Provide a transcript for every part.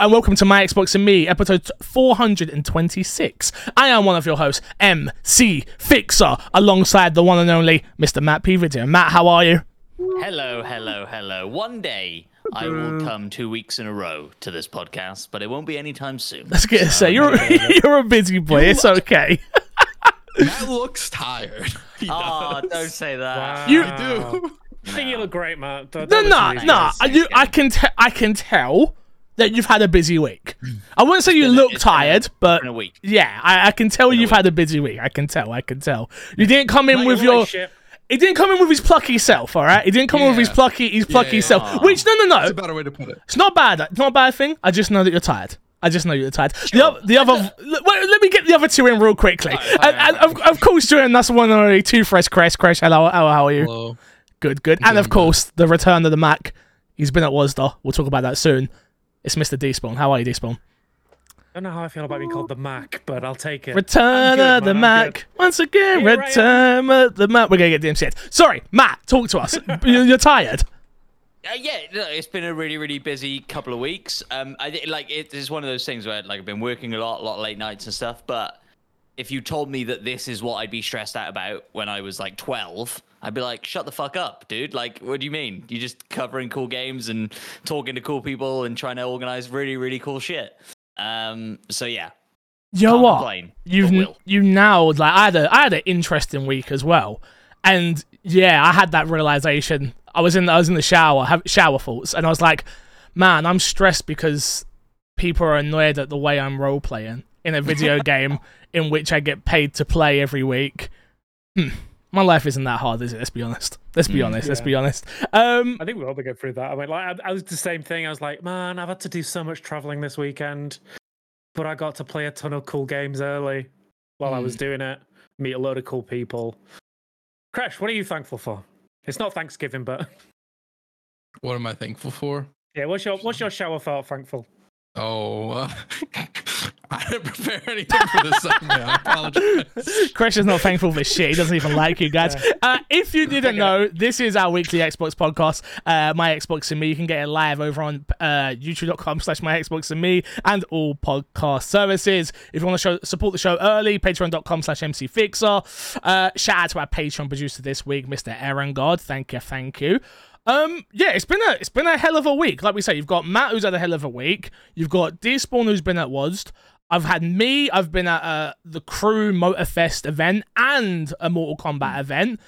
and welcome to My Xbox and Me, episode 426. I am one of your hosts, MC Fixer, alongside the one and only Mr. Matt P. Video. Matt, how are you? Hello, hello, hello. One day I will come two weeks in a row to this podcast, but it won't be anytime soon. Let's get to say you're you're a busy boy. It's okay. Matt looks tired. He Oh, does. don't say that. You- do. I think you look great, Matt. Don't- No, no, no. I, you, I can te- I can tell that you've had a busy week. Mm. I wouldn't say you been look it's been tired, but in a week. yeah, I, I can tell Been you've week. had a busy week. I can tell. I can tell. You didn't come in Matt, with your. like. He didn't come in with his plucky self, all right. He didn't come in with his plucky, his plucky yeah. self. Aw. Which no, no, no. That's a better way to put it. It's not bad. It's not a bad thing. I just know that you're tired. I just know you're tired. The, oth- the other, l- wait, let me get the other two in real quickly. and, and of, of course, joining us one and only two fresh Kresh. Kresh, hello, how, how are you? Hello. Good, good. And of course, the return of the Mac. He's been at WASDA. We'll talk about that soon. It's Mr. D-Spawn. How are you, D-Spawn? I don't know how I feel about being called the Mac, but I'll take it. Return good, of the man, I'm Mac. Once again, Here return of the Mac. We're going to get DMCA. Sorry, Matt, talk to us. you're, you're tired. Uh, yeah, no, it's been a really, really busy couple of weeks. Um, I thi- like it is one of those things where like I've been working a lot, a lot of late nights and stuff. But if you told me that this is what I'd be stressed out about when I was like 12, I'd be like, shut the fuck up, dude. Like, what do you mean? You're just covering cool games and talking to cool people and trying to organize really, really cool shit. Um, so yeah, You know Can't what? complain, You've n- you nailed like I had a I had an interesting week as well, and yeah, I had that realization. I was in I was in the shower, have shower thoughts, and I was like, man, I'm stressed because people are annoyed at the way I'm role playing in a video game in which I get paid to play every week. Hmm. My life isn't that hard, is it? Let's be honest. Let's be Mm. honest. Let's be honest. Um, I think we all go through that. I mean, like, I, I was the same thing. I was like, man, I've had to do so much traveling this weekend, but I got to play a ton of cool games early while I was doing it, meet a load of cool people. Kresh, what are you thankful for? It's not Thanksgiving, but What am I thankful for? yeah, what's your what's your shower thought thankful? Oh, uh, I didn't prepare anything for this segment. I apologize. Kresh is not thankful for shit. He doesn't even like you guys. Uh, if you didn't know, this is our weekly Xbox podcast, uh, My Xbox and Me. You can get it live over on uh, youtube.com slash My Xbox and Me and all podcast services. If you want to show, support the show early, patreon.com slash MCFixer. Uh, shout out to our Patreon producer this week, Mr. Aaron God. Thank you, thank you. Um, yeah, it's been a it's been a hell of a week. Like we say, you've got Matt who's had a hell of a week. You've got Despawn who's been at WASD. I've had me. I've been at uh, the Crew Motorfest event and a Mortal Kombat event,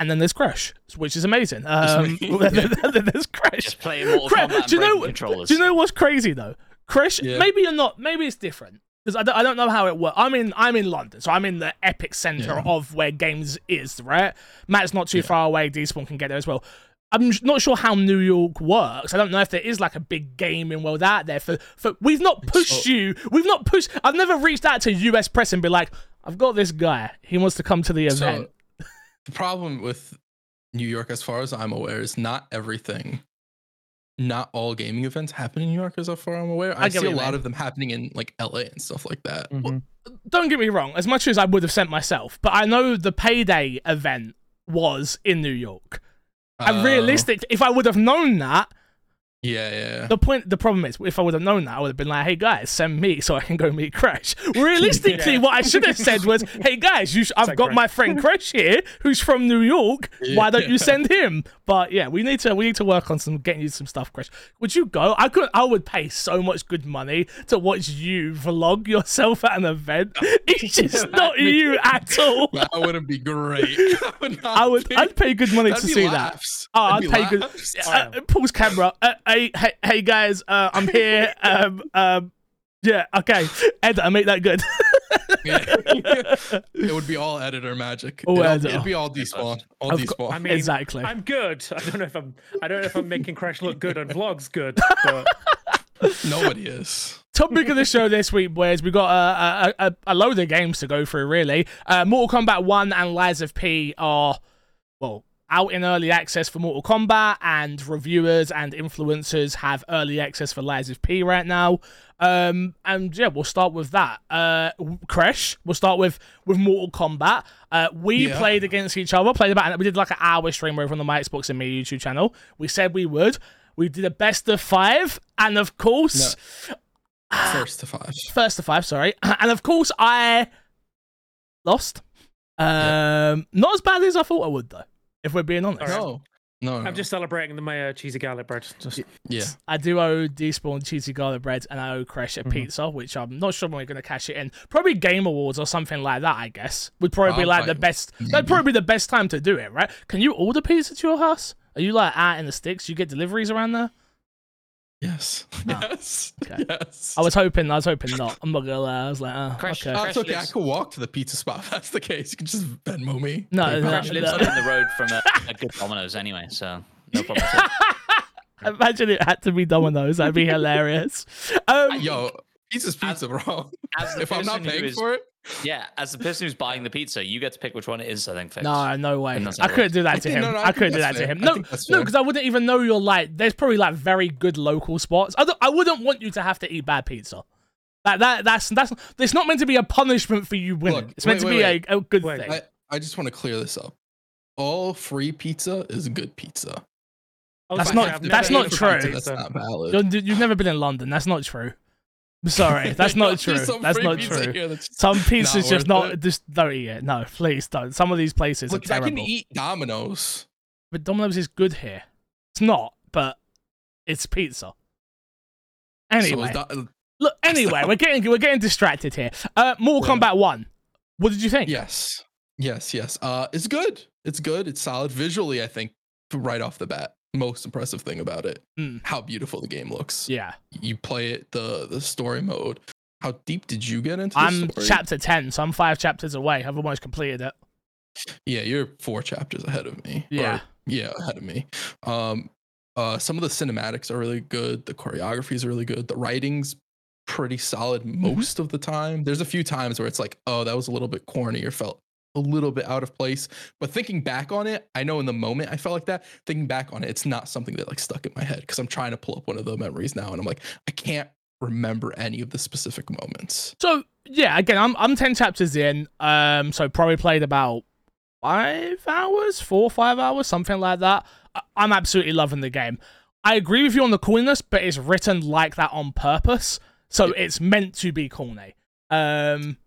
and then there's Kresh, which is amazing. Um, me. there's Kresh. just playing Mortal Cra- Kombat and do you know? controllers. Do you know what's crazy though? Kresh, Yeah. maybe you're not. Maybe it's different because I don't, I don't know how it works. I'm in I'm in London, so I'm in the epic center Yeah. of where games is. Right, Matt's not too far away. Despawn can get there as well. I'm not sure how New York works. I don't know if there is like a big gaming world out there for for. We've not pushed you. We've not pushed. I've never reached out to U.S. press and be like, I've got this guy. He wants to come to the event. So, the problem with New York, as far as I'm aware, is not everything. Not all gaming events happen in New York, as far as I'm aware. I I, see a lot mean. of them happening in like LA and stuff like that. Mm-hmm. don't get me wrong, as much as I would have sent myself, but I know the payday event was in New York. And Oh, realistic, if I would have known that, yeah, yeah. the point, the problem is, if I would have known that, I would have been like, "Hey guys, send me so I can go meet Kresh." Realistically, Yeah. what I should have said was, "Hey guys, you sh- I've got my friend Kresh here, who's from New York. Why don't you send him?" But yeah, we need to we need to work on some getting you some stuff, Kresh. Would you go? I could. I would pay so much good money to watch you vlog yourself at an event. It's just not you at all. That wouldn't be great. I would. I would. be- I'd pay good money to that'd be see that. Oh, I'd be pay good. laughs. Uh, pause camera. Uh, hey, hey, hey, guys. Uh, I'm here. Um, um, yeah. Okay. Editor, I make that good. Yeah. it would be all editor magic. All it'd, editor. it'd be all despawn. All Of co- despawn. I mean, Exactly. I'm good. I don't know if I'm. I don't know if I'm making Kresh look good and vlogs good, but Nobody is. Topic of the show this week, boys. We got a, a, a, a load of games to go through. Really, uh, Mortal Kombat One and Lies of P are well out in early access for Mortal Kombat, and reviewers and influencers have early access for Lies of P right now. Um, and yeah, we'll start with that. Uh, Kresh. We'll start with with Mortal Kombat. Uh, we Yeah. played against each other. Played about. We did like an hour stream over on the My Xbox and Me YouTube channel. We said we would. We did a best of five, and of course, First to five. first to five, sorry, and of course I lost. Um, not as badly as I thought I would, though. If we're being honest, Alright. No. No, no. I'm just celebrating the Mayo cheesy garlic bread. Just yeah. I do owe Despawn cheesy garlic bread, and I owe Kresh a Mhm. pizza, which I'm not sure when we're going to cash it in. Probably Game Awards or something like that. I guess would probably be I'll like the find- best. That'd probably be the best time to do it, right? Can you order pizza to your house? Are you like out in the sticks? You get deliveries around there? Yes. Ah, Yes. okay. Yes. I was hoping. I was hoping not. I'm not gonna lie. I was like, oh, Kresh- okay. Oh, it's okay. I could walk to the pizza spot. If that's the case. You can just Venmo me. No, PayPal no, me. Kresh lives no. down the road from a, a good Domino's anyway, so no problem. Imagine it had to be Domino's. That'd be hilarious. Um, Yo, pizza's pizza, bro. As If I'm not paying is- for it, Yeah, as the person who's buying the pizza, you get to pick which one it is. I think. Fix. No, no way. I couldn't do that I to think- him. no, no, I I, couldn't do that that's to him. No, no, because I wouldn't even know you're like. There's probably like very good local spots. I, I wouldn't want you to have to eat bad pizza. Like that. That's that's. It's not meant to be a punishment for you winning. Look, it's meant wait, to wait, be a, a good Wait, thing. I, I just want to clear this up. All free pizza is good pizza. I was That's not- that's not true. pizza, That's not valid. You're- you've never been in London. That's not true. I'm sorry. That's not true. That's not true. here that's just- Some pizza's just not. it. Just don't eat it. No, please don't. Some of these places Look, are I can eat Domino's. but Domino's is good here. It's not, but it's pizza. Anyway, So Do- look. Anyway, we're getting we're getting distracted here. Uh, Mortal. Kombat One. What did you think? yes, yes, yes. Uh, it's good. It's good. It's solid visually. I think right off the bat, most impressive thing about it, Mm. how beautiful the game looks. Yeah, You play it the the story mode. How deep did you get into I'm story? chapter ten, so I'm five chapters away. I've almost completed it. Yeah, you're four chapters ahead of me. or- Yeah. yeah, ahead of me. Um, uh, some of the cinematics are really good. The choreography is really good. The writing's pretty solid Mm-hmm. most of the time. There's a few times where it's like, oh, that was a little bit corny or felt a little bit out of place. But thinking back on it, I know in the moment I felt like that. Thinking back on it, it's not something that like stuck in my head because I'm trying to pull up one of the memories now, and I'm like, I can't remember any of the specific moments. So yeah, again, I'm I'm ten chapters in. Um, so probably played about five hours, four or five hours, something like that. I- I'm absolutely loving the game. I agree with you on the corniness, but it's written like that on purpose, so it's meant to be corny. Um,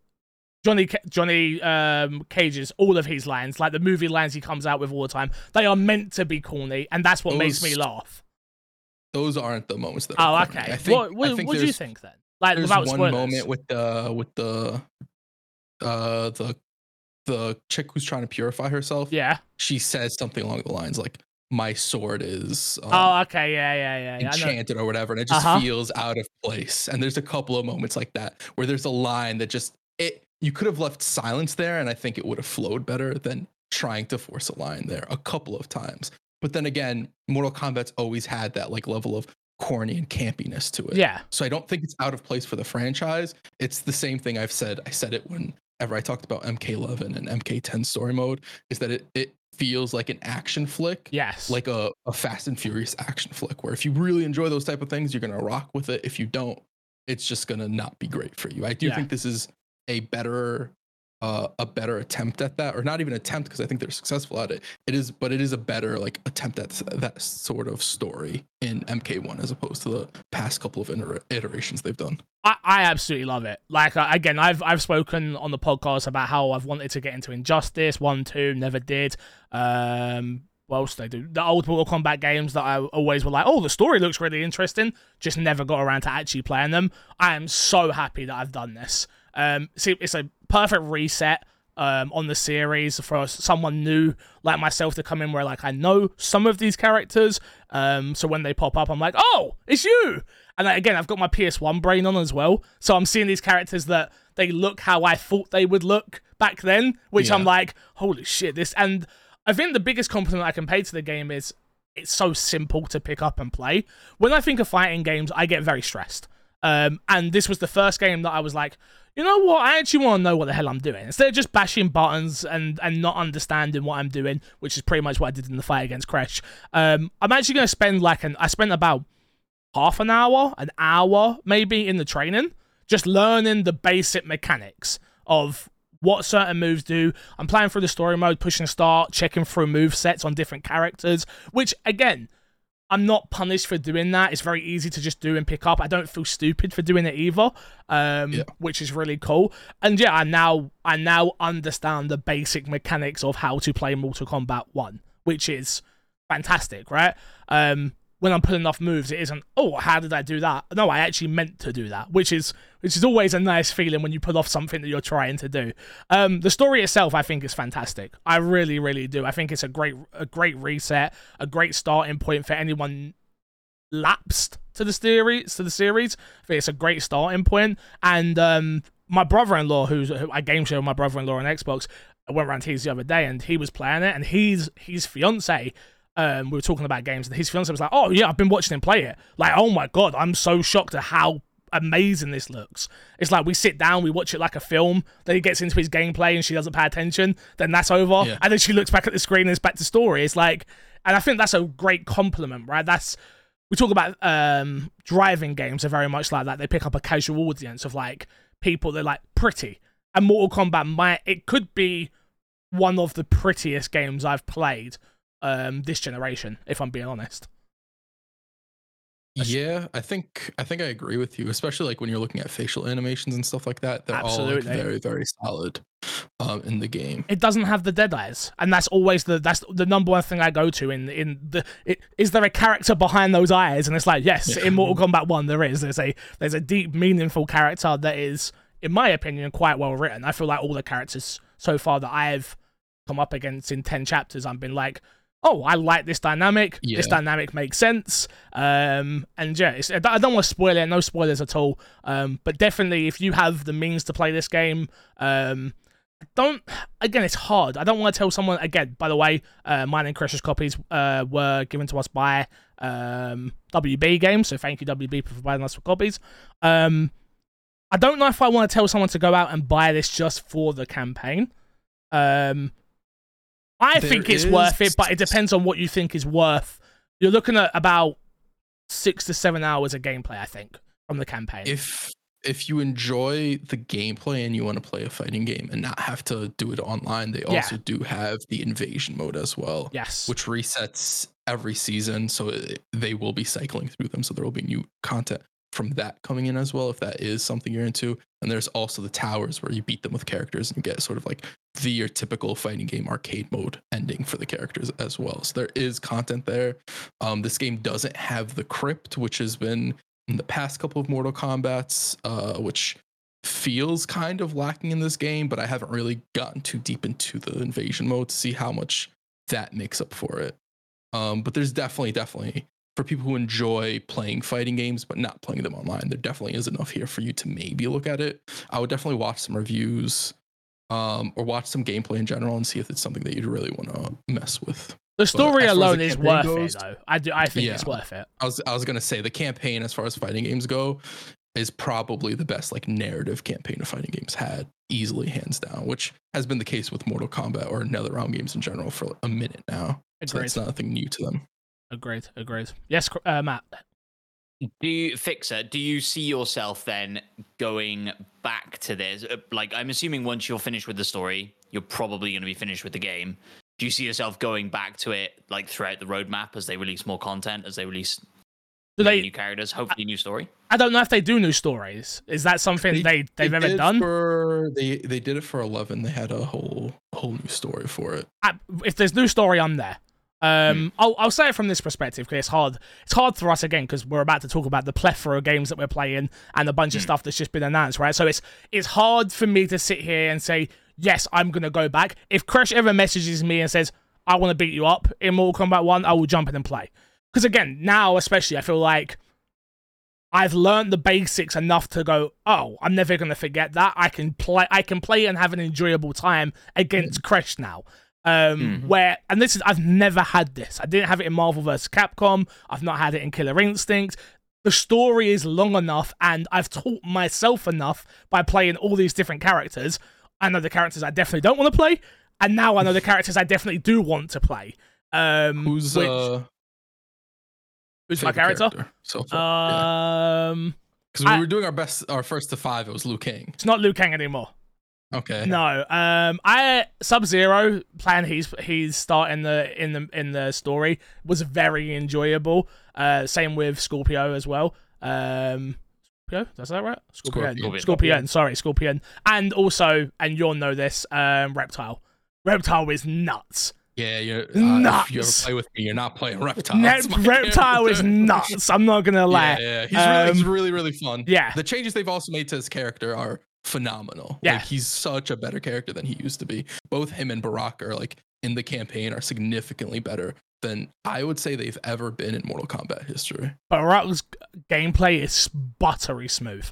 Johnny Johnny um, Cage's all of his lines, like the movie lines he comes out with all the time, they are meant to be corny, and that's what makes me laugh. Those aren't the moments that. Oh, okay. I think, what what, what do you think then? Like there's one spoilers. moment with the with the uh the the chick who's trying to purify herself yeah. she says something along the lines like my sword is um, oh, okay. Yeah, yeah, yeah. yeah. I know. enchanted or whatever and it just Uh-huh. feels out of place and there's a couple of moments like that where there's a line that just you could have left silence there and i think it would have flowed better than trying to force a line there a couple of times but then again mortal kombat's always had that like level of corny and campiness to it Yeah. so I don't think it's out of place for the franchise. It's the same thing I've said. I said it whenever I talked about MK11 and MK10 story mode, is that it, it feels like an action flick. Yes. Like a, a Fast and Furious action flick, where if you really enjoy those type of things, you're gonna rock with it. If you don't, it's just gonna not be great for you. I do Yeah. think this is a better uh, a better attempt at that, or not even attempt because I think they're successful at it. It is, but it is a better like attempt at that sort of story in MK1 as opposed to the past couple of iter- iterations they've done. I, I absolutely love it. Like uh, again, I've I've spoken on the podcast about how I've wanted to get into Injustice one, two, never did. Um, what else do? The old Mortal Kombat games that I always were like, oh, the story looks really interesting. Just never got around to actually playing them. I am so happy that I've done this. Um, see, it's a perfect reset. Um, on the series for someone new like myself to come in where like I know some of these characters um so when they pop up I'm like oh it's you and like, again, I've got my PS1 brain on as well. So I'm seeing these characters that they look how I thought they would look back then, which I'm like, holy shit, this. And I think the biggest compliment I can pay to the game is it's so simple to pick up and play. When I think of fighting games, I get very stressed. Um, and this was the first game that I was like, you know what? I actually want to know what the hell I'm doing. Instead of just bashing buttons and, and not understanding what I'm doing, which is pretty much what I did in the fight against Kresh, um, I'm actually going to spend like an, I spent about half an hour, an hour maybe in the training, just learning the basic mechanics of what certain moves do. I'm playing through the story mode, pushing start, checking through move sets on different characters, which again, I'm not punished for doing that. It's very easy to just do and pick up. I don't feel stupid for doing it either, um, Yeah. which is really cool. And yeah, I now I now understand the basic mechanics of how to play Mortal Kombat One, which is fantastic, right? Um, when I'm pulling off moves, it isn't. Oh, how did I do that? No, I actually meant to do that, which is which is always a nice feeling when you pull off something that you're trying to do. Um, the story itself, I think, is fantastic. I really, really do. I think it's a great a great reset, a great starting point for anyone lapsed to the series. To the series, I think it's a great starting point. And um, my brother-in-law, who's who I game show with my brother-in-law on Xbox, I went around his the other day, and he was playing it, and he's his fiance um, we were talking about games, and his fiance was like, "Oh yeah, I've been watching him play it. Like, oh my god, I'm so shocked at how amazing this looks. It's like we sit down, we watch it like a film. Then he gets into his gameplay, and she doesn't pay attention. Then that's over, Yeah. and then she looks back at the screen, and it's back to story. It's like, and I think that's a great compliment, right? That's we talk about um, driving games are very much like that. They pick up a casual audience of like people they're like pretty. And Mortal Kombat might it could be one of the prettiest games I've played um, this generation, if I'm being honest. Yeah, I think I think I agree with you, especially like when you're looking at facial animations and stuff like that. They're Absolutely. all very very solid um, in the game. It doesn't have the dead eyes, and that's always the that's the number one thing I go to in in the. It, is there a character behind those eyes? And it's like yes, Yeah. in Mortal Kombat One there is. There's a there's a deep, meaningful character that is, in my opinion, quite well written. I feel like all the characters so far that I've come up against in ten chapters, I've been like. Oh, I like this dynamic. This dynamic makes sense. Um, and yeah, it's, I don't- I don't want to spoil it. No spoilers at all. Um, but definitely, if you have the means to play this game, um, don't again it's hard i don't want to tell someone again by the way uh mine and Kresh's copies uh were given to us by um wb games so thank you wb for providing us with copies um i don't know if i want to tell someone to go out and buy this just for the campaign um i There think it's is- worth it but it depends on what you think is worth you're looking at about six to seven hours of gameplay i think from the campaign If if you enjoy the gameplay and you want to play a fighting game and not have to do it online, they Yeah. also do have the invasion mode as well, yes which resets every season. So they will be cycling through them. So there will be new content from that coming in as well, if that is something you're into. And there's also the towers where you beat them with characters and you get sort of like the your typical fighting game arcade mode ending for the characters as well. So there is content there. Um, this game doesn't have the crypt, which has been in the past couple of Mortal Kombat's, uh, which feels kind of lacking in this game, but I haven't really gotten too deep into the invasion mode to see how much that makes up for it. Um, but there's definitely, definitely for people who enjoy playing fighting games but not playing them online, there definitely is enough here for you to maybe look at it. I would definitely watch some reviews um, or watch some gameplay in general and see if it's something that you'd really want to mess with. the story as far as alone the is worth goes- it though i do i think it's worth it I was I was gonna say the campaign as far as fighting games go is probably the best like narrative campaign of fighting games had easily hands down, which has been the case with Mortal Kombat or NetherRealm games in general for a minute now. So it's nothing new to them. Agreed. Agreed. Yes, uh, Matt. Do you fixer? Do you see yourself then going back to this? Uh, Like, I'm assuming once you're finished with the story, you're probably going to be finished with the game. Do you see yourself going back to it like throughout the roadmap as they release more content, as they release Do they? new characters, hopefully new story? I don't know if they do new stories. Is that something they, they have ever done? For, they they did it for eleven. They had a whole whole new story for it. I- if there's new story, I'm there. Um, Hmm. I'll, I'll say it from this perspective because it's hard. It's hard for us again because we're about to talk about the plethora of games that we're playing and a bunch of Hmm. stuff that's just been announced, right? So it's it's hard for me to sit here and say yes, I'm gonna go back. If Kresh ever messages me and says I want to beat you up in Mortal Kombat One, I will jump in and play. Because again, now especially, I feel like I've learned the basics enough to go, oh, I'm never gonna forget that. I can play I can play and have an enjoyable time against Kresh now. Um where and this is I've never had this. I didn't have it in Marvel vs. Capcom, I've not had it in Killer Instinct. The story is long enough and I've taught myself enough by playing all these different characters. I know the characters I definitely don't want to play, and now I know the characters I definitely do want to play. Um Who's which, uh who's my favorite character? so far? Um Because we I- were doing our best, our first to five. It was Liu Kang. It's not Liu Kang anymore. Okay. No, um, I Sub Zero plan he's he's starting the in the in the story was very enjoyable. Uh, same with Scorpio as well. Um, Scorpio, that's that right? Scorpion. Scorpion. Scorpion. Sorry, Scorpion. And also, and you'll know this. Um, Reptile. Reptile is nuts. Yeah, you're, uh, if you ever Nuts. play with me, you're not playing Reptile. My Reptile is nuts. I'm not gonna lie. Yeah, yeah. He's, really, he's Um, really, really fun. yeah. The changes they've also made to his character are phenomenal. Yeah. Like, he's such a better character than he used to be. Both him and Baraka are like in the campaign are significantly better than I would say they've ever been in Mortal Kombat history. Baraka's gameplay is buttery smooth.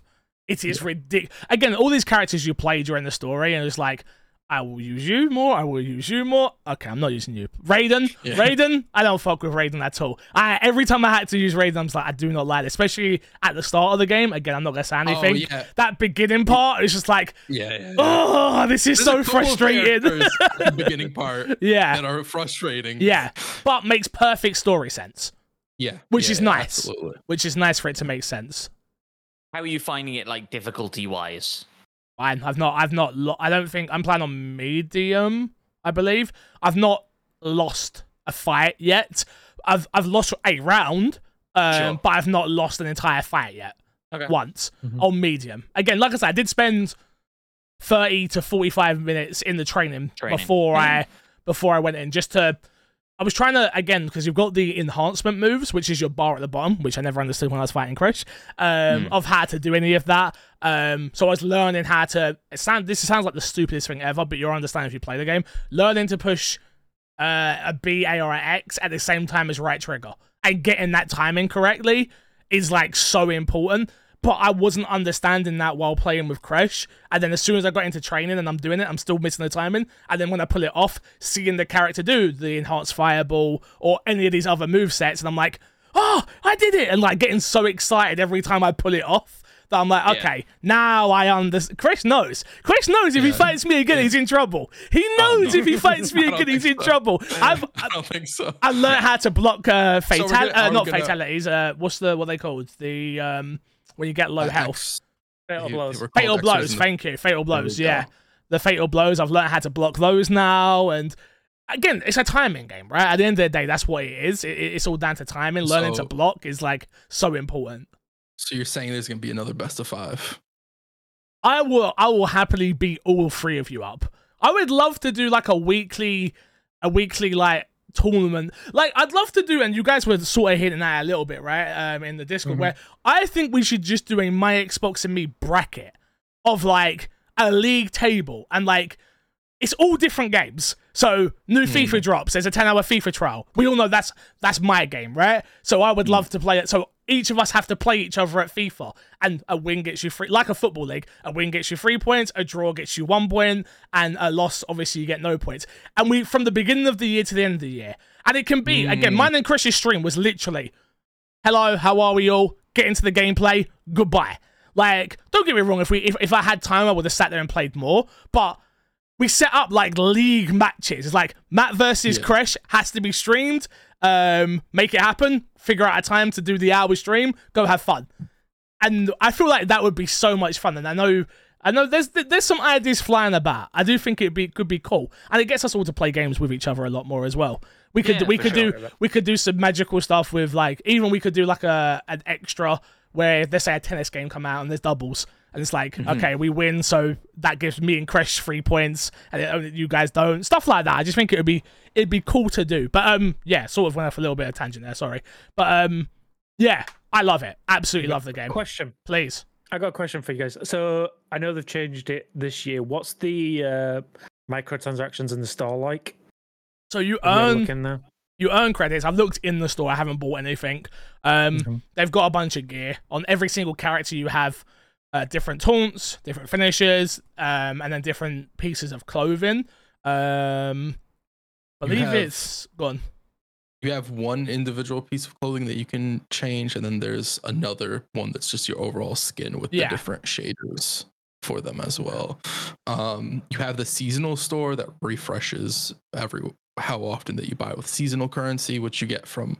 It is ridiculous. Again, all these characters you play during the story, and it's like, I will use you more. I will use you more. Okay, I'm not using you. Raiden, Yeah. Raiden. I don't fuck with Raiden at all. I every time I had to use Raiden, I was like, I do not like it, especially at the start of the game. Again, I'm not gonna say oh, anything. Oh, yeah. That beginning part is just like, Yeah, yeah. yeah. oh, this is There's so a couple of frustrating. the beginning part yeah, that are frustrating. yeah, but makes perfect story sense, Yeah. Which yeah, is nice. Absolutely. which is nice for it to make sense. How are you finding it, like difficulty wise? Fine. I've not. I've not. Lo- I don't think I'm playing on medium. I believe I've not lost a fight yet. I've I've lost a round, um, Sure. but I've not lost an entire fight yet. Okay. Once Mhm. on medium. Again, like I said, I did spend thirty to forty-five minutes in the training, Training. before I before I went in, just to. I was trying to again because you've got the enhancement moves, which is your bar at the bottom, which I never understood when I was fighting Kresh, um, Hmm. of how to do any of that. Um, so I was learning how to. It sound, this sounds like the stupidest thing ever, but you'll understand if you play the game. Learning to push uh, a B, A, or a X at the same time as right trigger and getting that timing correctly is like so important. But I wasn't understanding that while playing with Kresh. And then as soon as I got into training and I'm doing it, I'm still missing the timing. And then when I pull it off, seeing the character do the enhanced fireball or any of these other move sets, and I'm like, oh, I did it! And like getting so excited every time I pull it off that I'm like, Yeah. okay, now I understand. Chris knows. Chris knows if he fights me again, he's in trouble. He knows if he fights me again, he's think in so. trouble. I've I don't think so. I learned how to block uh, we're fatal, gonna- uh, not gonna- fatalities. Uh, what's the what they called? The um when you get low Uh, health. X- Fatal you- blows. they were called Fatal Xers blows. in the- Thank you. Fatal blows. Yeah, go. the fatal blows. I've learned how to block those now, and again, it's a timing game, right? At the end of the day, that's what it is. It, it's all down to timing. Learning to block is like so important. So you're saying there's gonna be another best of five? I will I will happily beat all three of you up. I would love to do like a weekly a weekly like tournament. Like I'd love to do and you guys were sort of hitting that a little bit, right? Um in the Discord mm-hmm. where I think we should just do a my Xbox and me bracket of like a league table and like it's all different games. So new mm-hmm. FIFA drops. There's a 10 hour FIFA trial. We all know that's that's my game, right? So I would mm-hmm. love to play it. So each of us have to play each other at FIFA, and a win gets you free, like a football league. A win gets you three points, a draw gets you one point, and a loss obviously you get no points. And we from the beginning of the year to the end of the year, and it can be again. Mm. Mine and Chris's stream was literally hello, how are we all? Get into the gameplay, goodbye. Like, don't get me wrong, if we if, if I had time, I would have sat there and played more. But we set up like league matches. It's like Matt versus Yeah. Has to be streamed. Um, make it happen. Figure out a time to do the hour stream. Go have fun. And I feel like that would be so much fun. And I know, I know, there's there's some ideas flying about. I do think it be could be cool, and it gets us all to play games with each other a lot more as well. We could Yeah, we could sure. do we could do some magical stuff with like even we could do like a an extra where let's say a tennis game come out and there's doubles and it's like okay we win so that gives me and Kresh three points and you guys don't stuff like that. I just think it would be it'd be cool to do. But um yeah, sort of went off a little bit of tangent there. Sorry, but um yeah, I love it. Absolutely love the game. Question. Please. I got a question for you guys. So I know they've changed it this year. What's the uh, microtransactions in the store like? So you Have you had a earn look in there? you earn credits. I've looked in the store. I haven't bought anything. Um, Mhm. they've got a bunch of gear on every single character. You have uh, different taunts, different finishes, um, and then different pieces of clothing. Um, believe have- it's gone. You have one individual piece of clothing that you can change, and then there's another one that's just your overall skin with Yeah. the different shaders for them as well. Um, you have the seasonal store that refreshes every how often that you buy with seasonal currency, which you get from.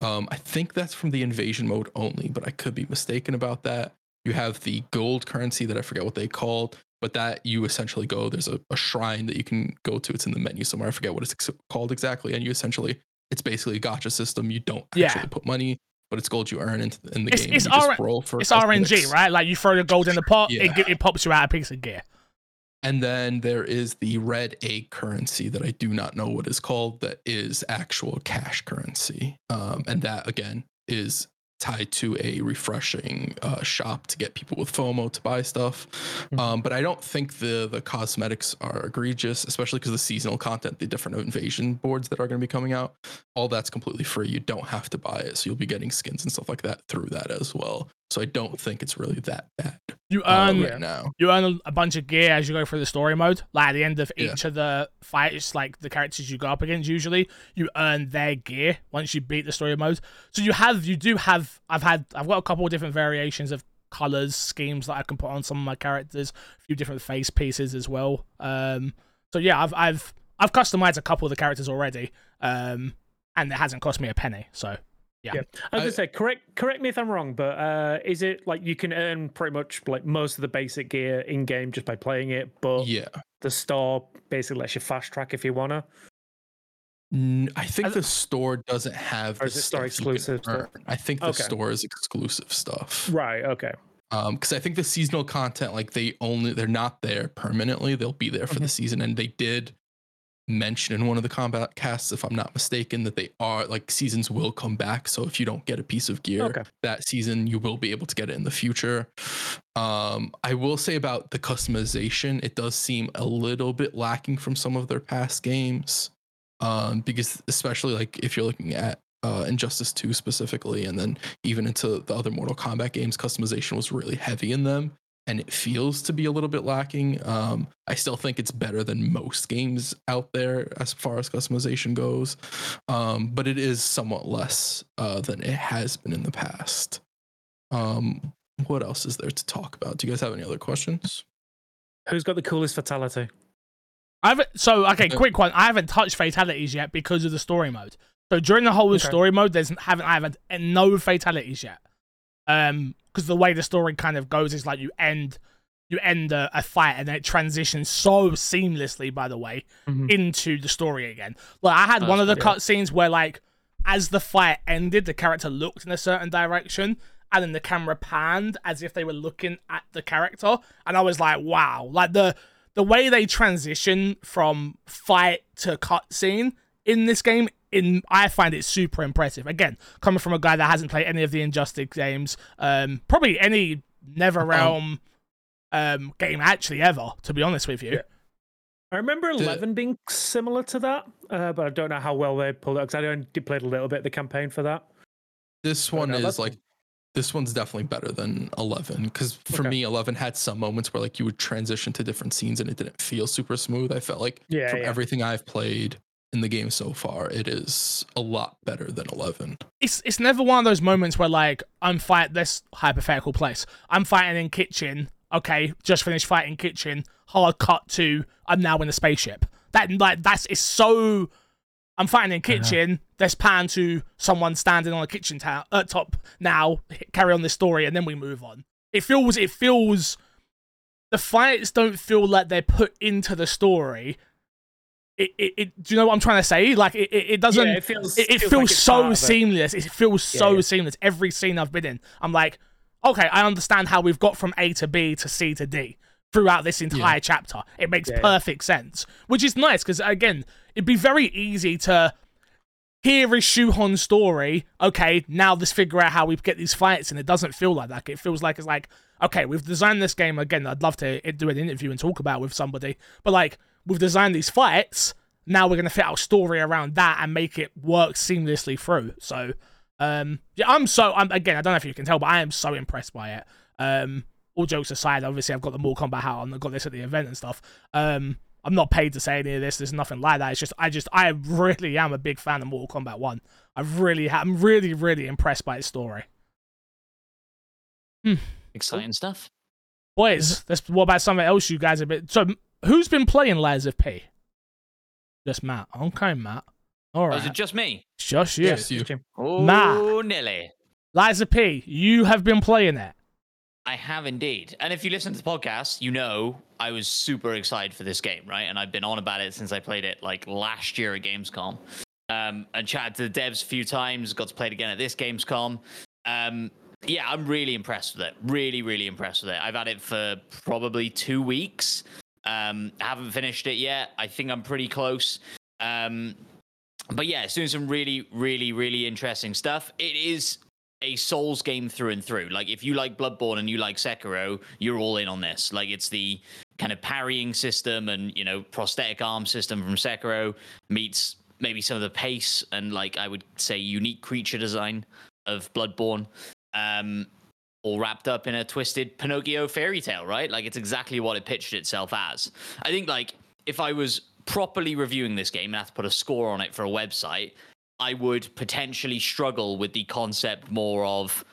Um, I think that's from the invasion mode only, but I could be mistaken about that. You have the gold currency that I forget what they called, but that you essentially go. There's a, a shrine that you can go to. It's in the menu somewhere. I forget what it's ex- called exactly, and you essentially it's basically a gacha system. You don't Yeah. actually put money, but it's gold you earn in, in the It's- game. it's R- It's RNG, cosmetics. right? Like you throw the gold in the pot, it, Yeah. gi- it pops you out a piece of gear. And then there is the red egg currency that I do not know what is called. That is actual cash currency, um, and that again is tied to a refreshing uh, shop to get people with FOMO to buy stuff. Mhm. Um, but I don't think the the cosmetics are egregious, especially because the seasonal content, the different invasion boards that are going to be coming out, all that's completely free. You don't have to buy it, so you'll be getting skins and stuff like that through that as well. So I don't think it's really that bad You uh, earn right now. you earn a, bunch of gear as you go through the story mode. Like at the end of Yeah. each of the fights, like the characters you go up against, usually you earn their gear once you beat the story mode. So you have, you do have. I've had, I've got a couple of different variations of colors schemes that I can put on some of my characters. A few different face pieces as well. Um, so yeah, I've, I've, I've customized a couple of the characters already. Um, and it hasn't cost me a penny. So Yeah. I was I- gonna say, correct correct me if I'm wrong, but uh, is it like you can earn pretty much like most of the basic gear in game just by playing it, but Yeah. the store basically lets you fast track if you wanna? N- I think the store doesn't have. Or is it store stuff you can exclusive. I think the Okay. store is exclusive stuff. Right. Okay. Um, because I think the seasonal content, like they only they're not there permanently. They'll be there for the season, and they did mention in one of the Kombat Kasts, if I'm not mistaken, that they are like seasons will come back. So if you don't get a piece of gear Okay. that season, you will be able to get it in the future. Um, I will say about the customization, it does seem a little bit lacking from some of their past games. Um, because especially like if you're looking at uh, Injustice 2 specifically, and then even into the other Mortal Kombat games, customization was really heavy in them, and it feels to be a little bit lacking. Um, I still think it's better than most games out there as far as customization goes, um, but it is somewhat less uh, than it has been in the past. Um, what else is there to talk about? Do you guys have any other questions? Who's got the coolest fatality? I haven't. So okay, Okay. quick one. I haven't touched fatalities yet because of the story mode. So during the whole Okay. story mode, there's haven't I haven't no fatalities yet. Um, because the way the story kind of goes is like you end, you end a, a fight and then it transitions so seamlessly. By the way, Mhm. into the story again. Like I had Oh, one of the cutscenes where like as the fight ended, the character looked in a certain direction. And then the camera panned as if they were looking at the character, and I was like, "Wow!" Like the the way they transition from fight to cutscene in this game, in I find it super impressive. Again, coming from a guy that hasn't played any of the Injustice games, um, probably any NetherRealm um, game actually ever, to be honest with you. Yeah. I remember The- 11 being similar to that, uh, but I don't know how well they pulled it because I only played a little bit of the campaign for that. This one no, is that's- like this one's definitely better than 11 because for Okay. me 11 had some moments where like you would transition to different scenes and it didn't feel super smooth i felt like Yeah, from yeah. everything i've played in the game so far it is a lot better than 11 it's it's never one of those moments where like I'm fight this hypothetical place. I'm fighting in kitchen. Okay, just finished fighting kitchen. Hard cut to I'm now in a spaceship. That like that's it's so. I'm fighting in kitchen. There's pan to someone standing on a kitchen ta- uh, top now. Carry on this story, and then we move on. It feels it feels. The fights don't feel like they're put into the story. It, it, it do you know what I'm trying to say? Like it, it, it doesn't yeah, it feels, it, it feels, like so seamless. It feels so yeah. seamless. Every scene I've been in, I'm like, okay, I understand how we've got from A to B to C to D throughout this entire chapter. It makes Yeah, yeah. perfect sense, which is nice because again, it'd be very easy to hear here is Shuhon's story. Okay, now let's figure out how we get these fights, and it doesn't feel like that. It feels like it's like, okay, we've designed this game again. I'd love to eh, do an interview and talk about it with somebody, but like we've designed these fights. Now we're gonna fit our story around that and make it work seamlessly through. So, um, yeah, I'm so I'm again. I don't know if you can tell, but I am so impressed by it. Um, all jokes aside, obviously I've got the Mortal Kombat hat on. I got this at the event and stuff. Um, I'm not paid to say any of this. There's nothing like that. It's just I just I really am a big fan of Mortal Kombat One. I really I'm really really impressed by its story. Exciting stuff. Boys, that's what about something else you guys have been so who's been playing Lies of P? Just Matt. Okay, Matt. All Oh, is it just me? It's just you. Yes, you. Oh, Matt. Nelly. Lies of P, you have been playing it. I have indeed. And if you listen to the podcast, you know I was super excited for this game, right? And I've been on about it since I played it like last year at Gamescom. Um, and chatted to the devs a few times, got to play it again at this Gamescom. Um, yeah, I'm really impressed with it. Really, really impressed with it. I've had it for probably two weeks. Um, I haven't finished it yet. I think I'm pretty close. Um, but yeah, it's doing some really, really, really interesting stuff. It is a Souls game through and through. Like if you like Bloodborne and you like Sekiro, you're all in on this. Like it's the kind of parrying system and you know prosthetic arm system from Sekiro meets maybe some of the pace and like I would say unique creature design of Bloodborne. Um, all wrapped up in a twisted Pinocchio fairy tale, right? Like it's exactly what it pitched itself as. I think like if I was properly reviewing this game and had to put a score on it for a website, I would potentially struggle with the concept more of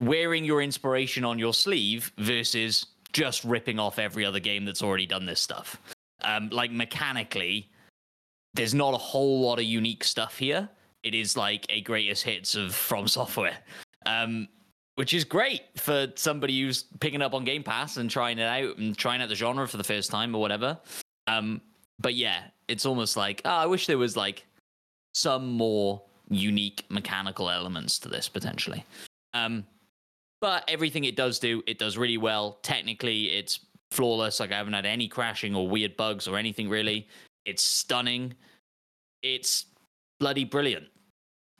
wearing your inspiration on your sleeve versus just ripping off every other game that's already done this stuff. Um, like mechanically, there's not a whole lot of unique stuff here. It is like a greatest hits of From Software, um, which is great for somebody who's picking up on Game Pass and trying it out and trying out the genre for the first time or whatever. Um, but yeah, it's almost like oh, I wish there was like some more unique mechanical elements to this potentially. Um, but everything it does do, it does really well. Technically, it's flawless. Like I haven't had any crashing or weird bugs or anything really. It's stunning. It's bloody brilliant.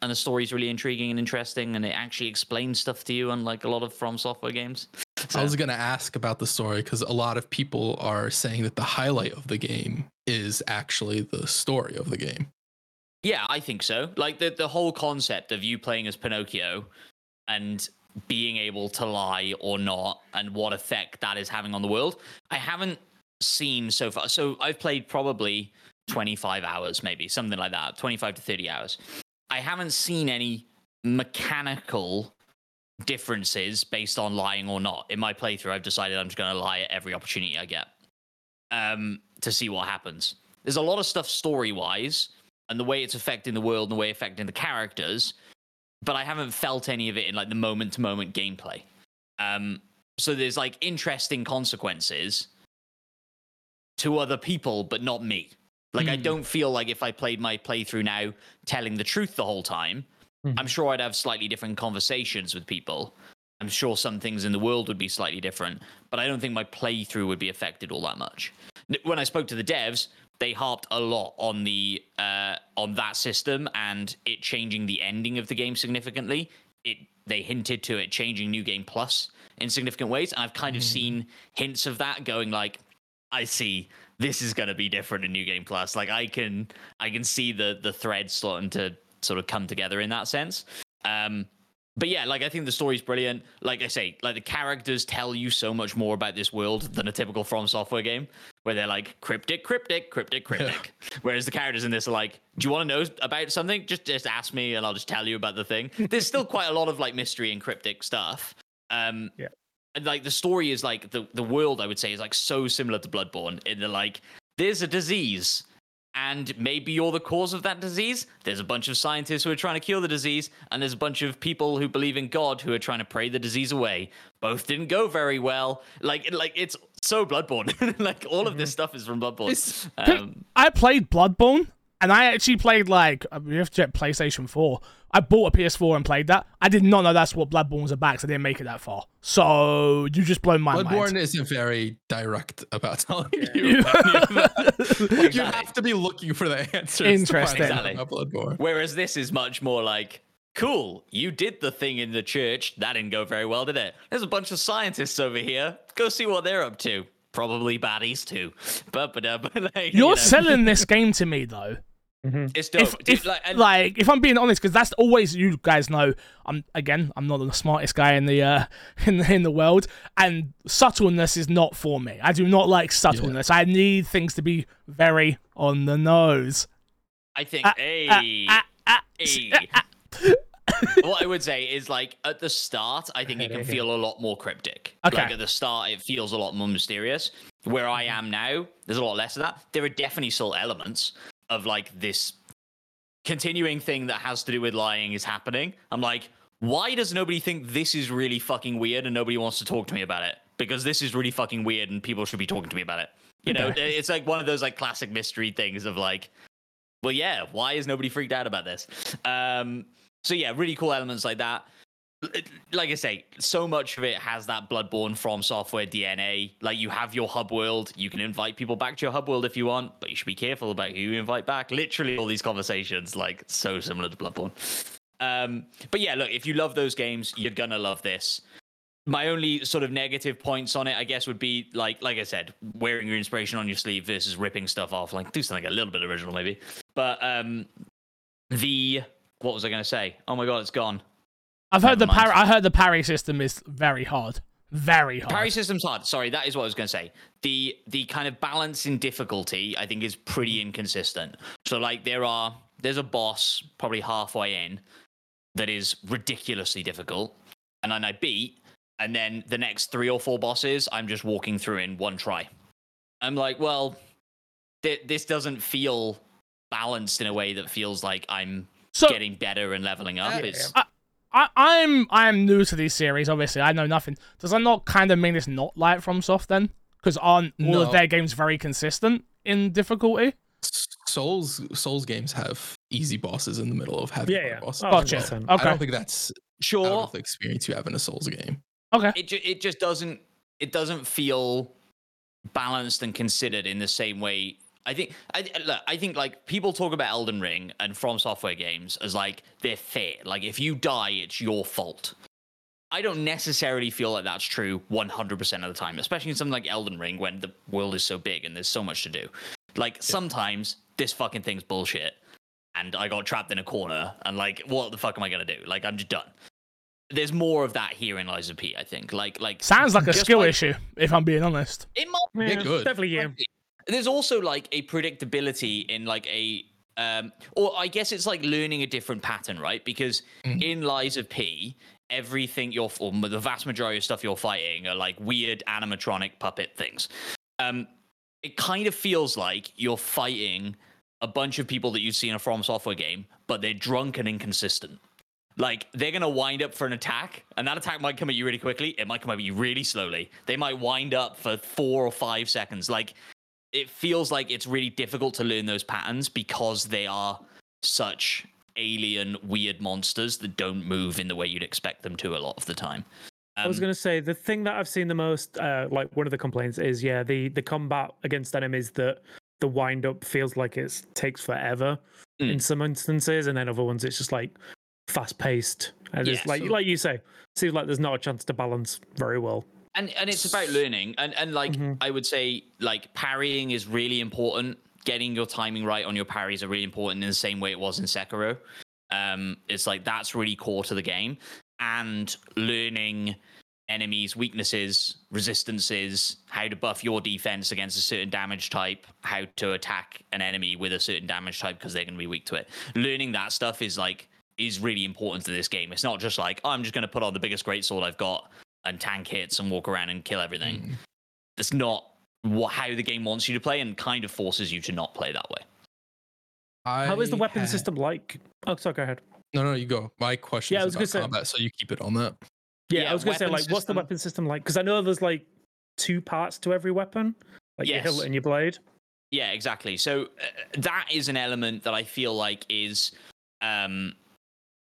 And the story's really intriguing and interesting, and it actually explains stuff to you, unlike a lot of From Software games. I was going to ask about the story because a lot of people are saying that the highlight of the game is actually the story of the game. Yeah, I think so. Like the the whole concept of you playing as Pinocchio and being able to lie or not and what effect that is having on the world. I haven't seen so far. So I've played probably 25 hours maybe, something like that, 25 to 30 hours. I haven't seen any mechanical differences based on lying or not. In my playthrough, I've decided I'm just going to lie at every opportunity I get um, to see what happens. There's a lot of stuff story wise and the way it's affecting the world and the way it's affecting the characters, but I haven't felt any of it in like the moment to moment gameplay. Um, so there's like interesting consequences to other people, but not me. Like mm. I hmm. don't feel like if I played my playthrough now telling the truth the whole time, mm. I'm sure I'd have slightly different conversations with people. I'm sure some things in the world would be slightly different, but I don't think my playthrough would be affected all that much. When I spoke to the devs, they harped a lot on the uh, on that system and it changing the ending of the game significantly. It they hinted to it changing New Game Plus in significant ways, and I've kind of mm-hmm. seen hints of that going like, I see this is going to be different in New Game Plus. Like I can I can see the the threads starting to sort of come together in that sense. Um, but yeah, like I think the story's brilliant. Like I say, like the characters tell you so much more about this world than a typical From Software game, where they're like cryptic, cryptic, cryptic, cryptic. Yeah. Whereas the characters in this are like, "Do you want to know about something? Just just ask me, and I'll just tell you about the thing." There's still quite a lot of like mystery and cryptic stuff. Um, yeah. And like the story is like the the world I would say is like so similar to Bloodborne in the like there's a disease and maybe you're the cause of that disease. There's a bunch of scientists who are trying to cure the disease, and there's a bunch of people who believe in God who are trying to pray the disease away. Both didn't go very well. Like, like it's so Bloodborne. like all of this mm-hmm. stuff is from Bloodborne. Um, I played Bloodborne, and I actually played like we have to check PlayStation Four. I bought a PS4 and played that. I did not know that's what Bloodborne was about because I didn't make it that far. So you just blown my Bloodborne mind. Bloodborne isn't very direct about telling yeah. you. like, you have to be looking for the answers. Interesting. Exactly. Bloodborne. Whereas this is much more like, cool, you did the thing in the church. That didn't go very well, did it? There's a bunch of scientists over here. Go see what they're up to. Probably baddies too. But, but, uh, but like, You're you know. selling this game to me though. Mm-hmm. It's dope. If, if like, and- like, if I'm being honest, because that's always you guys know. I'm again, I'm not the smartest guy in the uh, in the in the world, and subtleness is not for me. I do not like subtleness. Yeah. I need things to be very on the nose. I think. Uh, hey, uh, hey. what I would say is like at the start, I think it can feel a lot more cryptic. Okay. Like at the start, it feels a lot more mysterious. Where I am now, there's a lot less of that. There are definitely still elements, of like this continuing thing that has to do with lying is happening. I'm like, why does nobody think this is really fucking weird and nobody wants to talk to me about it? Because this is really fucking weird and people should be talking to me about it. You know, it's like one of those like classic mystery things of like, well, yeah, why is nobody freaked out about this? Um, so yeah, really cool elements like that. Like I say, so much of it has that Bloodborne FromSoftware DNA. Like you have your hub world, you can invite people back to your hub world if you want, but you should be careful about who you invite back. Literally, all these conversations, like so similar to Bloodborne. Um, but yeah, look, if you love those games, you're gonna love this. My only sort of negative points on it, I guess, would be like, like I said, wearing your inspiration on your sleeve versus ripping stuff off. Like, do something a little bit original, maybe. But um, the what was I gonna say? Oh my god, it's gone. I've heard the Never mind. parry. I heard the parry system is very hard, very hard. Parry system's hard. Sorry, that is what I was going to say. The the kind of balance in difficulty, I think, is pretty mm. inconsistent. So like there are there's a boss probably halfway in that is ridiculously difficult, and then I beat, and then the next three or four bosses I'm just walking through in one try. I'm like, well, th- this doesn't feel balanced in a way that feels like I'm so getting better and leveling up. Yeah. It's I, I'm I'm new to these series. Obviously, I know nothing. Does that not kind of mean it's not like FromSoft then? Because aren't all No. of their games very consistent in difficulty? Souls Souls games have easy bosses in the middle of heavy Yeah, yeah. bosses. Oh, Gotcha. 100%. I don't think that's sure. out of the experience you have in a Souls game. Okay. it ju- it just doesn't it doesn't feel balanced and considered in the same way. I think I look, I think like people talk about Elden Ring and From Software games as like they're fair. Like if you die, it's your fault. I don't necessarily feel like that's true 100% of the time, especially in something like Elden Ring when the world is so big and there's so much to do. Like sometimes this fucking thing's bullshit and I got trapped in a corner and like what the fuck am I going to do? Like I'm just done. There's more of that here in Lies of P, I think. Like like Sounds like a skill like- issue, if I'm being honest. It might Yeah, good. Definitely you. There's also like a predictability in like a um or i guess it's like learning a different pattern right because Mhm. in Lies of P everything you're or the vast majority of stuff you're fighting are like weird animatronic puppet things um it kind of feels like you're fighting a bunch of people that you've seen in a FromSoftware game but they're drunk and inconsistent like they're gonna wind up for an attack, and that attack might come at you really quickly. It might come at you really slowly. They might wind up for four or five seconds. Like it feels like it's really difficult to learn those patterns because they are such alien, weird monsters that don't move in the way you'd expect them to a lot of the time. I was Um, going to say the thing that I've seen the most, uh, like one of the complaints is, yeah, the the combat against enemies that the wind up feels like it takes forever Mm. in some instances, and then other ones it's just like fast paced, and it's like so- like you say, seems like there's not a chance to balance very well. And and it's about learning. And and like Mhm. i would say like parrying is really important. Getting your timing right on your parries are really important in the same way it was in Sekiro. Um it's like that's really core to the game. And learning enemies weaknesses resistances how to buff your defense against a certain damage type how to attack an enemy with a certain damage type because they're going to be weak to it. Learning that stuff is like is really important to this game. It's not just like oh, i'm just going to put on the biggest great sword i've got and tank hits and walk around and kill everything. Mm. That's not what, how the game wants you to play and kind of forces you to not play that way. How is the weapon had- system like? Oh, sorry, go ahead. No, no, you go. My question Yeah, I is was gonna say- combat, so you keep it on that. Yeah, Yeah, I was going to say, weapon like, what's the weapon system like? Because I know there's like two parts to every weapon, like your hilt and your blade. Yeah, exactly. So uh, that is an element that I feel like is um